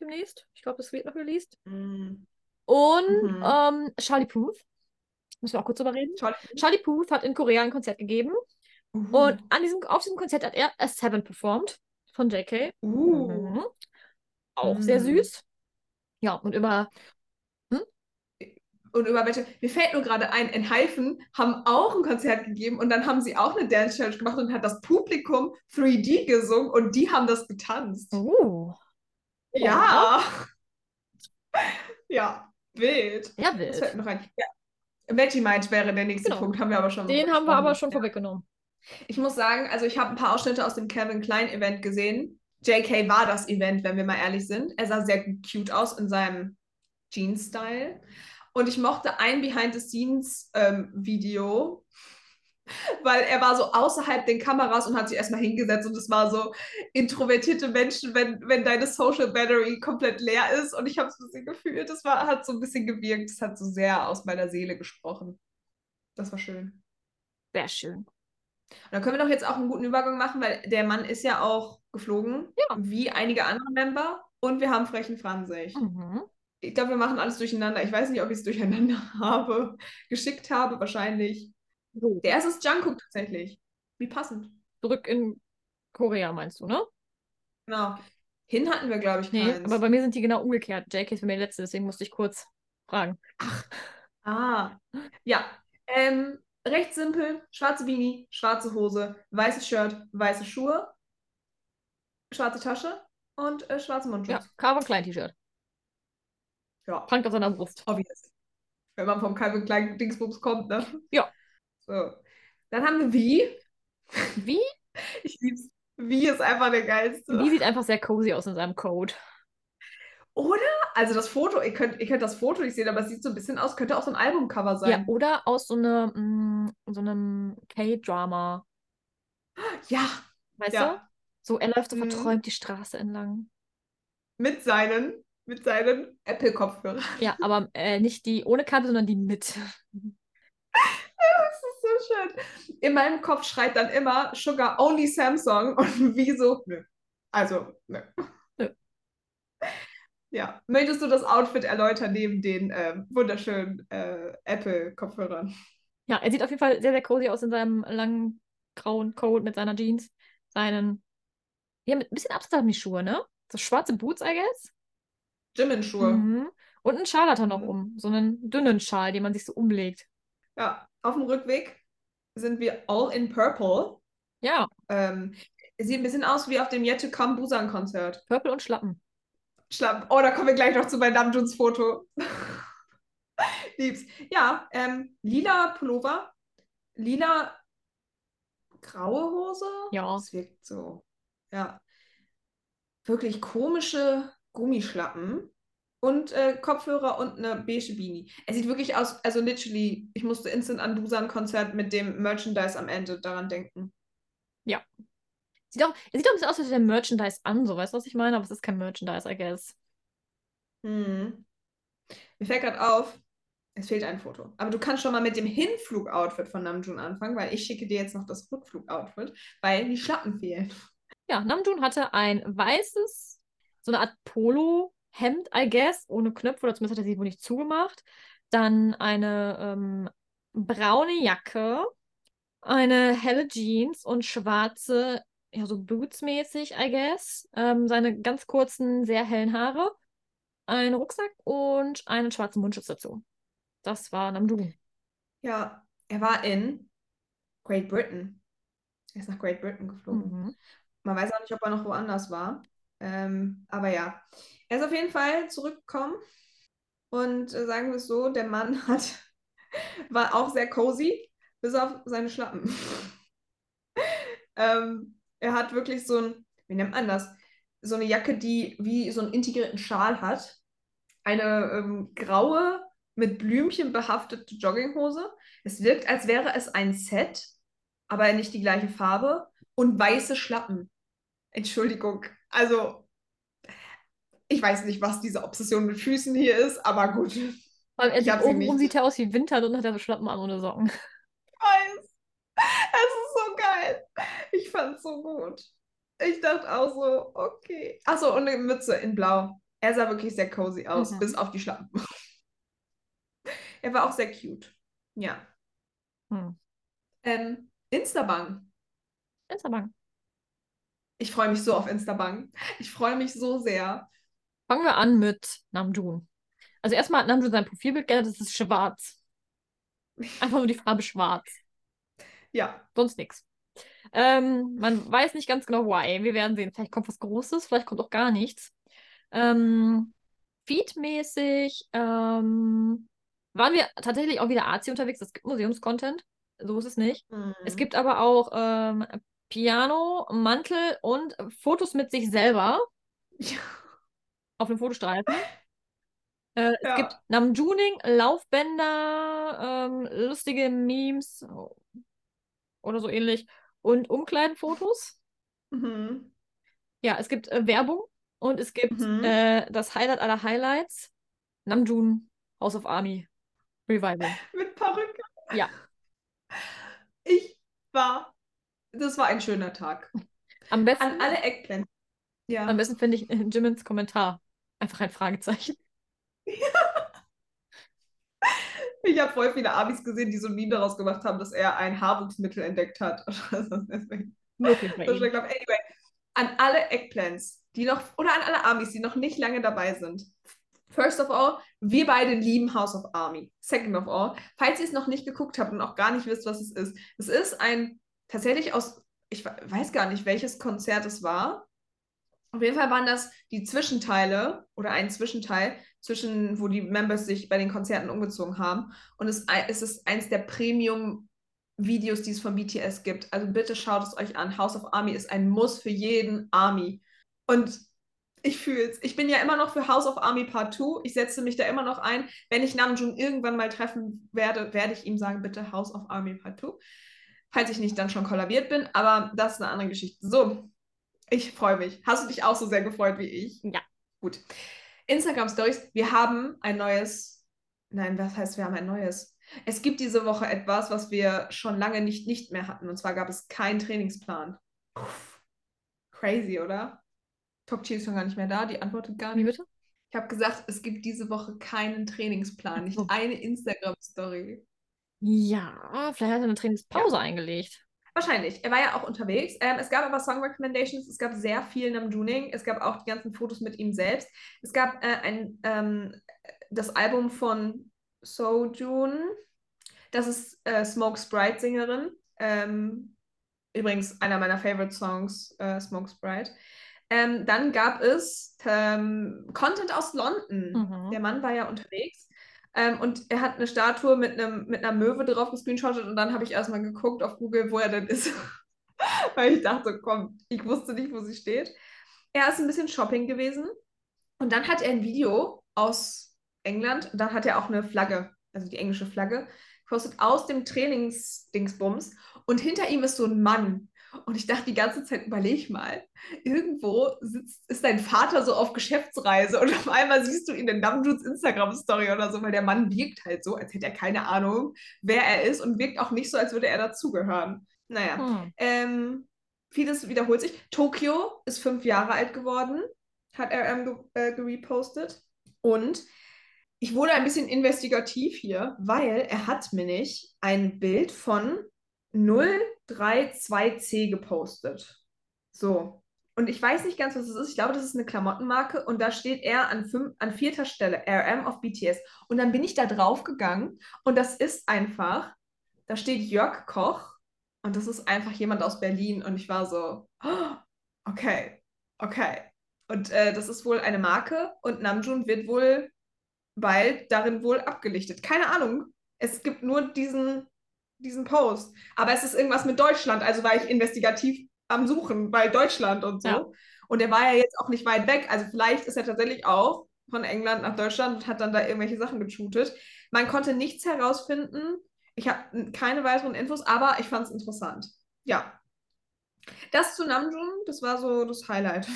Demnächst. Ich glaube, das wird noch released. Mm. Und Mhm. ähm, Charlie Puth. Müssen wir auch kurz drüber reden. Toll. Charlie Puth hat in Korea ein Konzert gegeben. Uh. Und an diesem, auf diesem Konzert hat er A Seven performt von JK. uh. Mhm. Auch sehr Mm. süß. Ja, und über. Und über welche, mir fällt nur gerade ein, in Haifen haben auch ein Konzert gegeben und dann haben sie auch eine Dance Challenge gemacht und hat das Publikum 3D gesungen und die haben das getanzt. Uh, Ja. Ja, wild. ja, Das wild. fällt mir noch ein. Ja. Vegemite wäre der nächste Genau. Punkt, haben wir aber schon Den haben wir aber schon Ja. vorweggenommen. Ich muss sagen, also ich habe ein paar Ausschnitte aus dem Calvin Klein Event gesehen. JK war das Event, wenn wir mal ehrlich sind. Er sah sehr cute aus in seinem Jeans-Style. Und ich mochte ein Behind-the-Scenes-Video, <laughs> weil er war so außerhalb den Kameras und hat sich erstmal hingesetzt und es war so introvertierte Menschen, wenn, wenn deine Social Battery komplett leer ist. Und ich habe es ein bisschen gefühlt. Das hat so ein bisschen gewirkt. Das hat so sehr aus meiner Seele gesprochen. Das war schön. Sehr schön. Und dann können wir doch jetzt auch einen guten Übergang machen, weil der Mann ist ja auch geflogen, Ja. wie einige andere Member. Und wir haben frechen Franzig. Mhm. Ich glaube, wir machen alles durcheinander. Ich weiß nicht, ob ich es durcheinander <laughs> habe, geschickt habe, wahrscheinlich. So, Der erste ist Jungkook tatsächlich. Wie passend. zurück in Korea, meinst du, ne? Genau. Hin hatten wir, glaube ich, Nee, keins. aber bei mir sind die genau umgekehrt. JK ist bei mir der letzte, deswegen musste ich kurz fragen. <laughs> Ah, ja. Ähm, recht simpel. Schwarze Beanie, schwarze Hose, weißes Shirt, weiße Schuhe, schwarze Tasche und äh, schwarze Ja, Mundschutz. Calvin Klein T-Shirt. Ja. Prangt auf seiner Brust. Obvious. Wenn man vom Calvin Klein Dingsbums kommt, ne? Ja. So. Dann haben wir Wie. Wie? <laughs> Ich lieb's. Wie ist einfach der geilste. Die sieht einfach sehr cozy aus in seinem Code. Oder? Also das Foto, ihr könnt, ihr könnt das Foto nicht sehen, aber es sieht so ein bisschen aus, könnte auch so ein Albumcover Ja, sein. oder aus so, eine, mm, so einem K-Drama. Ja, Weißt Ja. du? So, er läuft so Mhm. verträumt die Straße entlang. mit seinen, mit seinen Apple-Kopfhörern. Ja, aber äh, nicht die ohne Kabel, sondern die mit. <laughs> Das ist so schön. In meinem Kopf schreit dann immer Sugar Only Samsung und <laughs> wie so, nö. Also, nö. Ja. Möchtest du das Outfit erläutern neben den ähm, wunderschönen äh, Apple-Kopfhörern? Ja, er sieht auf jeden Fall sehr, sehr cozy aus in seinem langen grauen Coat mit seiner Jeans, seinen. Ja, mit ein bisschen Abstand die Schuhe, ne? So schwarze Boots, I guess. Jimin-Schuhe. Mhm. Und einen Schal hat er noch Mhm. um. So einen dünnen Schal, den man sich so umlegt. Ja, auf dem Rückweg sind wir all in purple. Ja, Ähm, sieht ein bisschen aus wie auf dem Yet to Come Busan-Konzert. Purple und Schlappen. Schlappen. Oh, da kommen wir gleich noch zu bei Namjoons Foto. Lieb's. Ja, ähm, lila Pullover, lila graue Hose. Ja. Das wirkt so. Ja. Wirklich komische Gummischlappen und äh, Kopfhörer und eine beige Beanie. Es sieht wirklich aus, also literally, ich musste instant an Dusan-Konzert mit dem Merchandise am Ende daran denken. Sieht auch, es sieht auch ein bisschen aus, als wäre der Merchandise an, so weißt du, was ich meine? Aber es ist kein Merchandise, I guess. Hm. Mir fällt gerade auf, es fehlt ein Foto. Aber du kannst schon mal mit dem Hinflug-Outfit von Namjoon anfangen, weil ich schicke dir jetzt noch das Rückflug-Outfit, weil die Schlappen fehlen. Ja, Namjoon hatte ein weißes, so eine Art Polo-Hemd, I guess, ohne Knöpfe, oder zumindest hat er sie wohl nicht zugemacht. Dann eine ähm, braune Jacke, eine helle Jeans und schwarze, ja, so Boots-mäßig, I guess. Ähm, seine ganz kurzen, sehr hellen Haare, einen Rucksack und einen schwarzen Mundschutz dazu. Das war Namjoon. Ja, er war in Great Britain. Er ist nach Great Britain geflogen. Mhm. Man weiß auch nicht, ob er noch woanders war. Ähm, aber ja, er ist auf jeden Fall zurückgekommen. Und äh, sagen wir es so, der Mann <laughs> hat, war auch sehr cozy, bis auf seine Schlappen. <laughs> ähm, er hat wirklich so ein, wie nennt man das? So eine Jacke, die wie so einen integrierten Schal hat. Eine ähm, graue, mit Blümchen behaftete Jogginghose. Es wirkt, als wäre es ein Set, aber nicht die gleiche Farbe. Und weiße Schlappen. Entschuldigung. Also, ich weiß nicht, was diese Obsession mit Füßen hier ist, aber gut. Ich Weil er Ich sieht, oben sieht er aus wie Winter und hat er so Schlappen an ohne Socken. weiß. Es. Ich fand's so gut. Ich dachte auch so, okay. Achso, und eine Mütze in Blau. Er sah wirklich sehr cozy aus, Mhm. bis auf die Schlappen. <laughs> er war auch sehr cute. Ja. Hm. Ähm, Instabang. Instabank. Ich freue mich so auf Instabang. Ich freue mich so sehr. Fangen wir an mit Namjoon. Also erstmal hat Namjoon sein Profilbild geändert, das ist schwarz. Einfach nur die Farbe schwarz. Ja. Sonst nichts. Ähm, man weiß nicht ganz genau, why. Wir werden sehen. Vielleicht kommt was Großes, vielleicht kommt auch gar nichts. Ähm, Feed-mäßig ähm, waren wir tatsächlich auch wieder Arzi unterwegs. Es gibt Museumscontent. So ist es nicht. Es Mhm. gibt aber auch ähm, Piano, Mantel und Fotos mit sich selber auf dem Fotostreifen. <laughs> Äh, es Ja. gibt Namjooning, Laufbänder, ähm, lustige Memes oder so ähnlich und Umkleidenfotos. Mhm. Ja, es gibt äh, Werbung und es gibt Mhm. äh, das Highlight aller Highlights. Namjoon, House of Army Revival. <laughs> Mit Perücke. Ja. Ich war. Das war ein schöner Tag. Am besten, An alle Eckpläne. Ja. am besten finde ich äh, Jimmins Kommentar. Einfach ein Fragezeichen. <laughs> Ich habe voll viele Abis gesehen, die so ein Meme daraus gemacht haben, dass er ein Haarwuchsmittel entdeckt hat. Deswegen. <laughs> Möglich bei Das ist ihm. ich glaube, anyway, an alle Eggplants, die noch, oder an alle Armies, die noch nicht lange dabei sind. First of all, wir beide lieben House of Army. Second of all, falls ihr es noch nicht geguckt habt und auch gar nicht wisst, was es ist, es ist ein tatsächlich aus, ich we- weiß gar nicht, welches Konzert es war. Auf jeden Fall waren das die Zwischenteile oder ein Zwischenteil zwischen, wo die Members sich bei den Konzerten umgezogen haben. Und es, es ist eins der Premium-Videos, die es von BTS gibt. Also bitte schaut es euch an. House of Army ist ein Muss für jeden Army. Und ich fühle es. Ich bin ja immer noch für House of Army Part 2. Ich setze mich da immer noch ein. Wenn ich Namjoon irgendwann mal treffen werde, werde ich ihm sagen, bitte House of Army Part 2. Falls ich nicht dann schon kollabiert bin. Aber das ist eine andere Geschichte. So, ich freue mich. Hast du dich auch so sehr gefreut wie ich? Ja. Gut. Instagram Stories. Wir haben ein neues. Nein, was heißt, wir haben ein neues? Es gibt diese Woche etwas, was wir schon lange nicht, nicht mehr hatten. Und zwar gab es keinen Trainingsplan. Crazy, oder? Tokchi ist schon gar nicht mehr da, die antwortet gar Wie nicht. bitte? Ich habe gesagt, es gibt diese Woche keinen Trainingsplan, nicht eine Instagram-Story. Ja, vielleicht hat er eine Trainingspause eingelegt. Wahrscheinlich. Er war ja auch unterwegs. Ähm, es gab aber Song Recommendations. Es gab sehr viel Namjooning. Es gab auch die ganzen Fotos mit ihm selbst. Es gab äh, ein, ähm, das Album von Sojun. Das ist äh, Smoke Sprite Sängerin. Ähm, übrigens einer meiner Favorite Songs, äh, Smoke Sprite. Ähm, dann gab es ähm, Content aus London. Mhm. Der Mann war ja unterwegs. Ähm, und er hat eine Statue mit, einem, mit einer Möwe drauf gescreenshottet und dann habe ich erstmal geguckt auf Google, wo er denn ist. <laughs> Weil ich dachte, komm, ich wusste nicht, wo sie steht. Er ist ein bisschen shopping gewesen und dann hat er ein Video aus England und dann hat er auch eine Flagge, also die englische Flagge, gepostet aus dem Trainingsdingsbums und hinter ihm ist so ein Mann. Und ich dachte die ganze Zeit, überleg mal, irgendwo sitzt, ist dein Vater so auf Geschäftsreise und auf einmal siehst du ihn in Namjuns Instagram-Story oder so, weil der Mann wirkt halt so, als hätte er keine Ahnung, wer er ist und wirkt auch nicht so, als würde er dazugehören. Naja, Hm. ähm, vieles wiederholt sich. Tokio ist fünf Jahre alt geworden, hat RM ge äh, gerepostet. Und ich wurde ein bisschen investigativ hier, weil er hat mir nicht ein Bild von 032C gepostet. So. Und ich weiß nicht ganz, was es ist. Ich glaube, das ist eine Klamottenmarke. Und da steht er an, fünf, an vierter Stelle, RM of BTS. Und dann bin ich da drauf gegangen. Und das ist einfach, da steht Jörg Koch. Und das ist einfach jemand aus Berlin. Und ich war so, oh, okay, okay. Und äh, das ist wohl eine Marke. Und Namjoon wird wohl bald darin wohl abgelichtet. Keine Ahnung. Es gibt nur diesen, diesen Post. Aber es ist irgendwas mit Deutschland. Also war ich investigativ am Suchen, weil Deutschland und so. Ja. Und er war ja jetzt auch nicht weit weg. Also vielleicht ist er tatsächlich auch von England nach Deutschland und hat dann da irgendwelche Sachen geshootet. Man konnte nichts herausfinden. Ich habe keine weiteren Infos, aber ich fand es interessant. Ja. Das zu Namjoon, das war so das Highlight.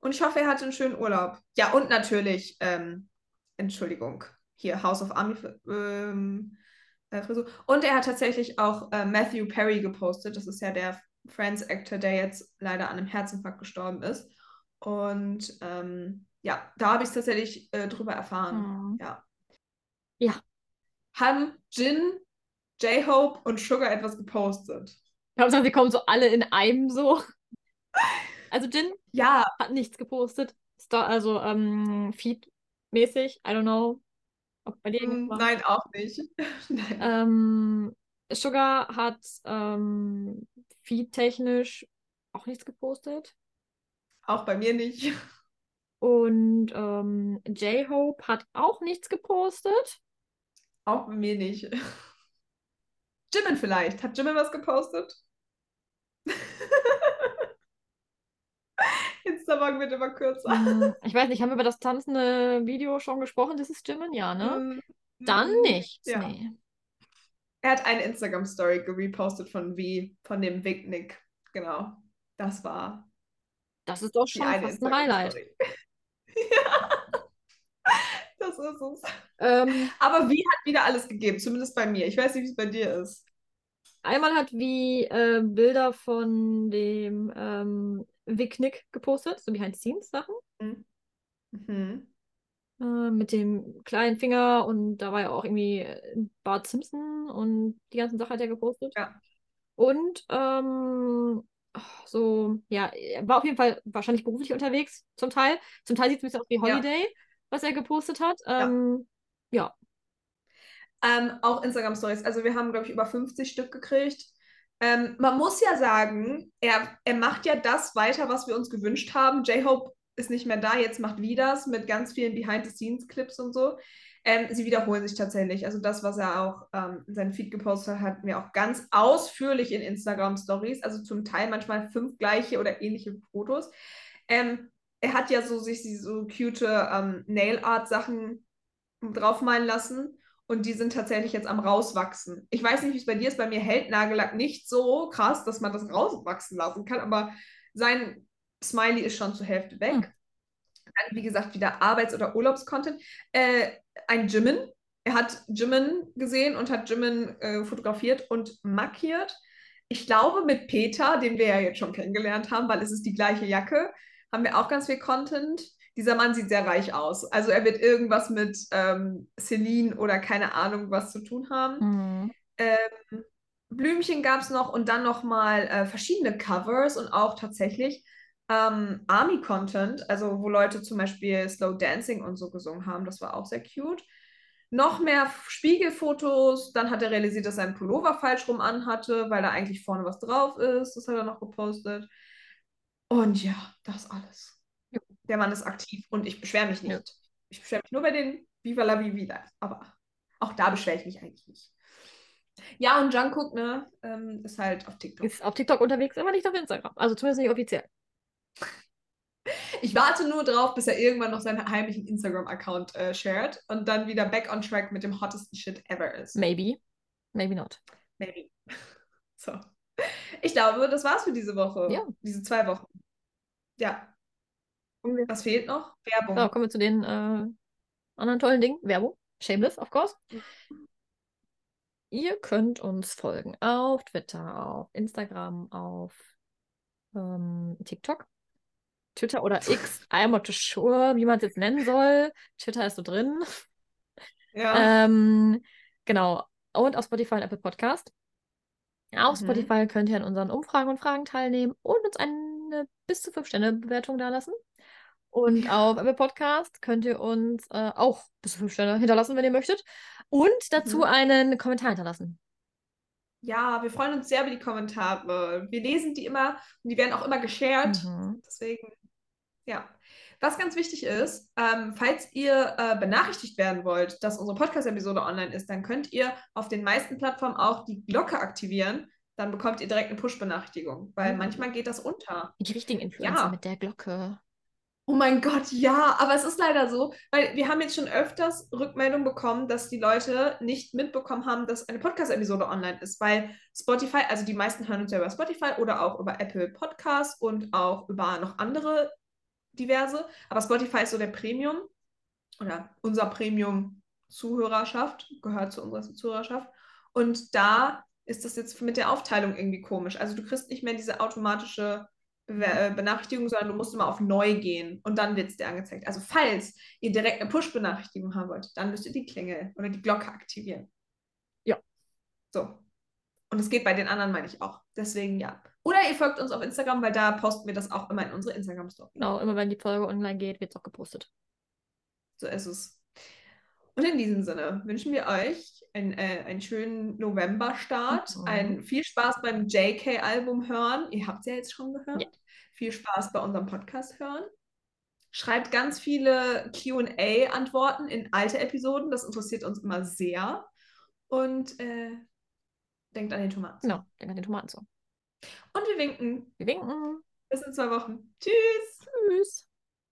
Und ich hoffe, er hatte einen schönen Urlaub. Ja, und natürlich, ähm, Entschuldigung, hier House of Army ähm, äh, Frisur. Und er hat tatsächlich auch äh, Matthew Perry gepostet. Das ist ja der Friends-Actor, der jetzt leider an einem Herzinfarkt gestorben ist. Und ähm, ja, da habe ich es tatsächlich äh, drüber erfahren. Hm. Ja. Ja. Haben Jin, J-Hope und Sugar etwas gepostet? Ich glaube, sie kommen so alle in einem so. <laughs> Also Jin Ja, hat nichts gepostet. Also ähm, Feed-mäßig. I don't know. Ob bei dir irgendwas war. nein, auch nicht. <laughs> Ähm, Sugar hat ähm, feed-technisch auch nichts gepostet. Auch bei mir nicht. <laughs> Und ähm, J-Hope hat auch nichts gepostet. Auch bei mir nicht. <laughs> Jimin vielleicht. Hat Jimin was gepostet? Instagram wird immer kürzer. Ich weiß nicht, haben wir über das tanzende Video schon gesprochen? Das ist Jimin, ja, ne? Mm, Dann mm, nichts, ja. nee. Er hat eine Instagram-Story gerepostet von wie, von dem Big Nick. Genau. Das war Das ist doch schon fast ein Highlight. <laughs> Ja. Das ist es. Ähm, Aber wie hat wieder alles gegeben, zumindest bei mir. Ich weiß nicht, wie es bei dir ist. Einmal hat wie äh, Bilder von dem ähm, Vic Nick gepostet, so Behind-the-Scenes-Sachen. Mhm. Äh, mit dem kleinen Finger und da war ja auch irgendwie äh, Bart Simpson und die ganzen Sachen hat er gepostet. Ja. Und ähm, so, ja, er war auf jeden Fall wahrscheinlich beruflich unterwegs, zum Teil. Zum Teil sieht es ein bisschen aus wie Ja. Holiday, was er gepostet hat. Ähm, ja. Ähm, auch Instagram-Stories. Also wir haben, glaube ich, über 50 Stück gekriegt. Ähm, man muss ja sagen, er, er macht ja das weiter, was wir uns gewünscht haben. J-Hope ist nicht mehr da, jetzt macht Vidas mit ganz vielen Behind-the-Scenes-Clips und so. Ähm, sie wiederholen sich tatsächlich. Also das, was er auch ähm, in seinem Feed gepostet hat, hatten wir auch ganz ausführlich in Instagram-Stories. Also zum Teil manchmal fünf gleiche oder ähnliche Fotos. Ähm, er hat ja so sich so cute ähm, Nail-Art-Sachen draufmalen lassen. Und die sind tatsächlich jetzt am rauswachsen. Ich weiß nicht, wie es bei dir ist. Bei mir hält Nagellack nicht so krass, dass man das rauswachsen lassen kann. Aber sein Smiley ist schon zur Hälfte weg. Hm. Dann, wie gesagt, wieder Arbeits- oder Urlaubscontent. Äh, ein Jimin. Er hat Jimin gesehen und hat Jimin äh, fotografiert und markiert. Ich glaube, mit Peter, den wir ja jetzt schon kennengelernt haben, weil es ist die gleiche Jacke, haben wir auch ganz viel Content. Dieser Mann sieht sehr reich aus. Also er wird irgendwas mit ähm, Celine oder keine Ahnung was zu tun haben. Mhm. Ähm, Blümchen gab es noch und dann nochmal äh, verschiedene Covers und auch tatsächlich ähm, Army-Content, also wo Leute zum Beispiel Slow Dancing und so gesungen haben. Das war auch sehr cute. Noch mehr Spiegelfotos. Dann hat er realisiert, dass er einen Pullover falsch rum anhatte, weil da eigentlich vorne was drauf ist. Das hat er noch gepostet. Und ja, das alles. Der Mann ist aktiv und ich beschwere mich nicht. Ja. Ich beschwere mich nur bei den Viva la Vida. Aber auch da beschwere ich mich eigentlich nicht. Ja, und Jungkook, ne, ähm, ist halt auf TikTok. Ist auf TikTok unterwegs, aber nicht auf Instagram. Also zumindest nicht offiziell. Ich warte nur drauf, bis er irgendwann noch seinen heimlichen Instagram-Account äh, shared und dann wieder back on track mit dem hottesten Shit ever ist. Maybe. Maybe not. Maybe. <laughs> So. Ich glaube, das war's für diese Woche. Ja. Diese zwei Wochen. Ja. Was fehlt noch? Werbung. So, kommen wir zu den äh, anderen tollen Dingen. Werbung. Shameless, of course. Ihr könnt uns folgen auf Twitter, auf Instagram, auf ähm, TikTok, Twitter oder X. <laughs> I'm not sure, wie man es jetzt nennen soll. Twitter ist so drin. Ja. Ähm, genau. Und auf Spotify und Apple Podcast. Auf Mhm. Spotify könnt ihr an unseren Umfragen und Fragen teilnehmen und uns eine bis zu 5-Sterne-Bewertung dalassen. Und auf Apple Podcast könnt ihr uns äh, auch bis zu 5 Sterne hinterlassen, wenn ihr möchtet. Und dazu Mhm. einen Kommentar hinterlassen. Ja, wir freuen uns sehr über die Kommentare. Wir lesen die immer und die werden auch immer geshared. Mhm. Deswegen, ja. Was ganz wichtig ist, ähm, falls ihr äh, benachrichtigt werden wollt, dass unsere Podcast-Episode online ist, dann könnt ihr auf den meisten Plattformen auch die Glocke aktivieren. Dann bekommt ihr direkt eine Push-Benachrichtigung, weil Mhm. manchmal geht das unter. Die richtigen Influencer Ja. mit der Glocke. Oh mein Gott, ja, aber es ist leider so, weil wir haben jetzt schon öfters Rückmeldungen bekommen, dass die Leute nicht mitbekommen haben, dass eine Podcast-Episode online ist, weil Spotify, also die meisten hören uns ja über Spotify oder auch über Apple Podcasts und auch über noch andere diverse, aber Spotify ist so der Premium oder unser Premium-Zuhörerschaft, gehört zu unserer Zuhörerschaft und da ist das jetzt mit der Aufteilung irgendwie komisch. Also du kriegst nicht mehr diese automatische Benachrichtigung, sondern du musst immer auf Neu gehen und dann wird es dir angezeigt. Also falls ihr direkt eine Push-Benachrichtigung haben wollt, dann müsst ihr die Klingel oder die Glocke aktivieren. Ja. So. Und es geht bei den anderen, meine ich auch. Deswegen ja. Oder ihr folgt uns auf Instagram, weil da posten wir das auch immer in unsere Instagram-Story. Genau, immer wenn die Folge online geht, wird es auch gepostet. So ist es. Und in diesem Sinne wünschen wir euch ein, äh, einen schönen November-Start, Mhm. ein viel Spaß beim JK-Album hören. Ihr habt es ja jetzt schon gehört. Ja. Viel Spaß bei unserem Podcast hören. Schreibt ganz viele QA-Antworten in alte Episoden. Das interessiert uns immer sehr. Und äh, denkt an den Tomaten. Genau, denk an den Tomaten so. Und wir winken. Wir winken. Bis in zwei Wochen. Tschüss. Tschüss.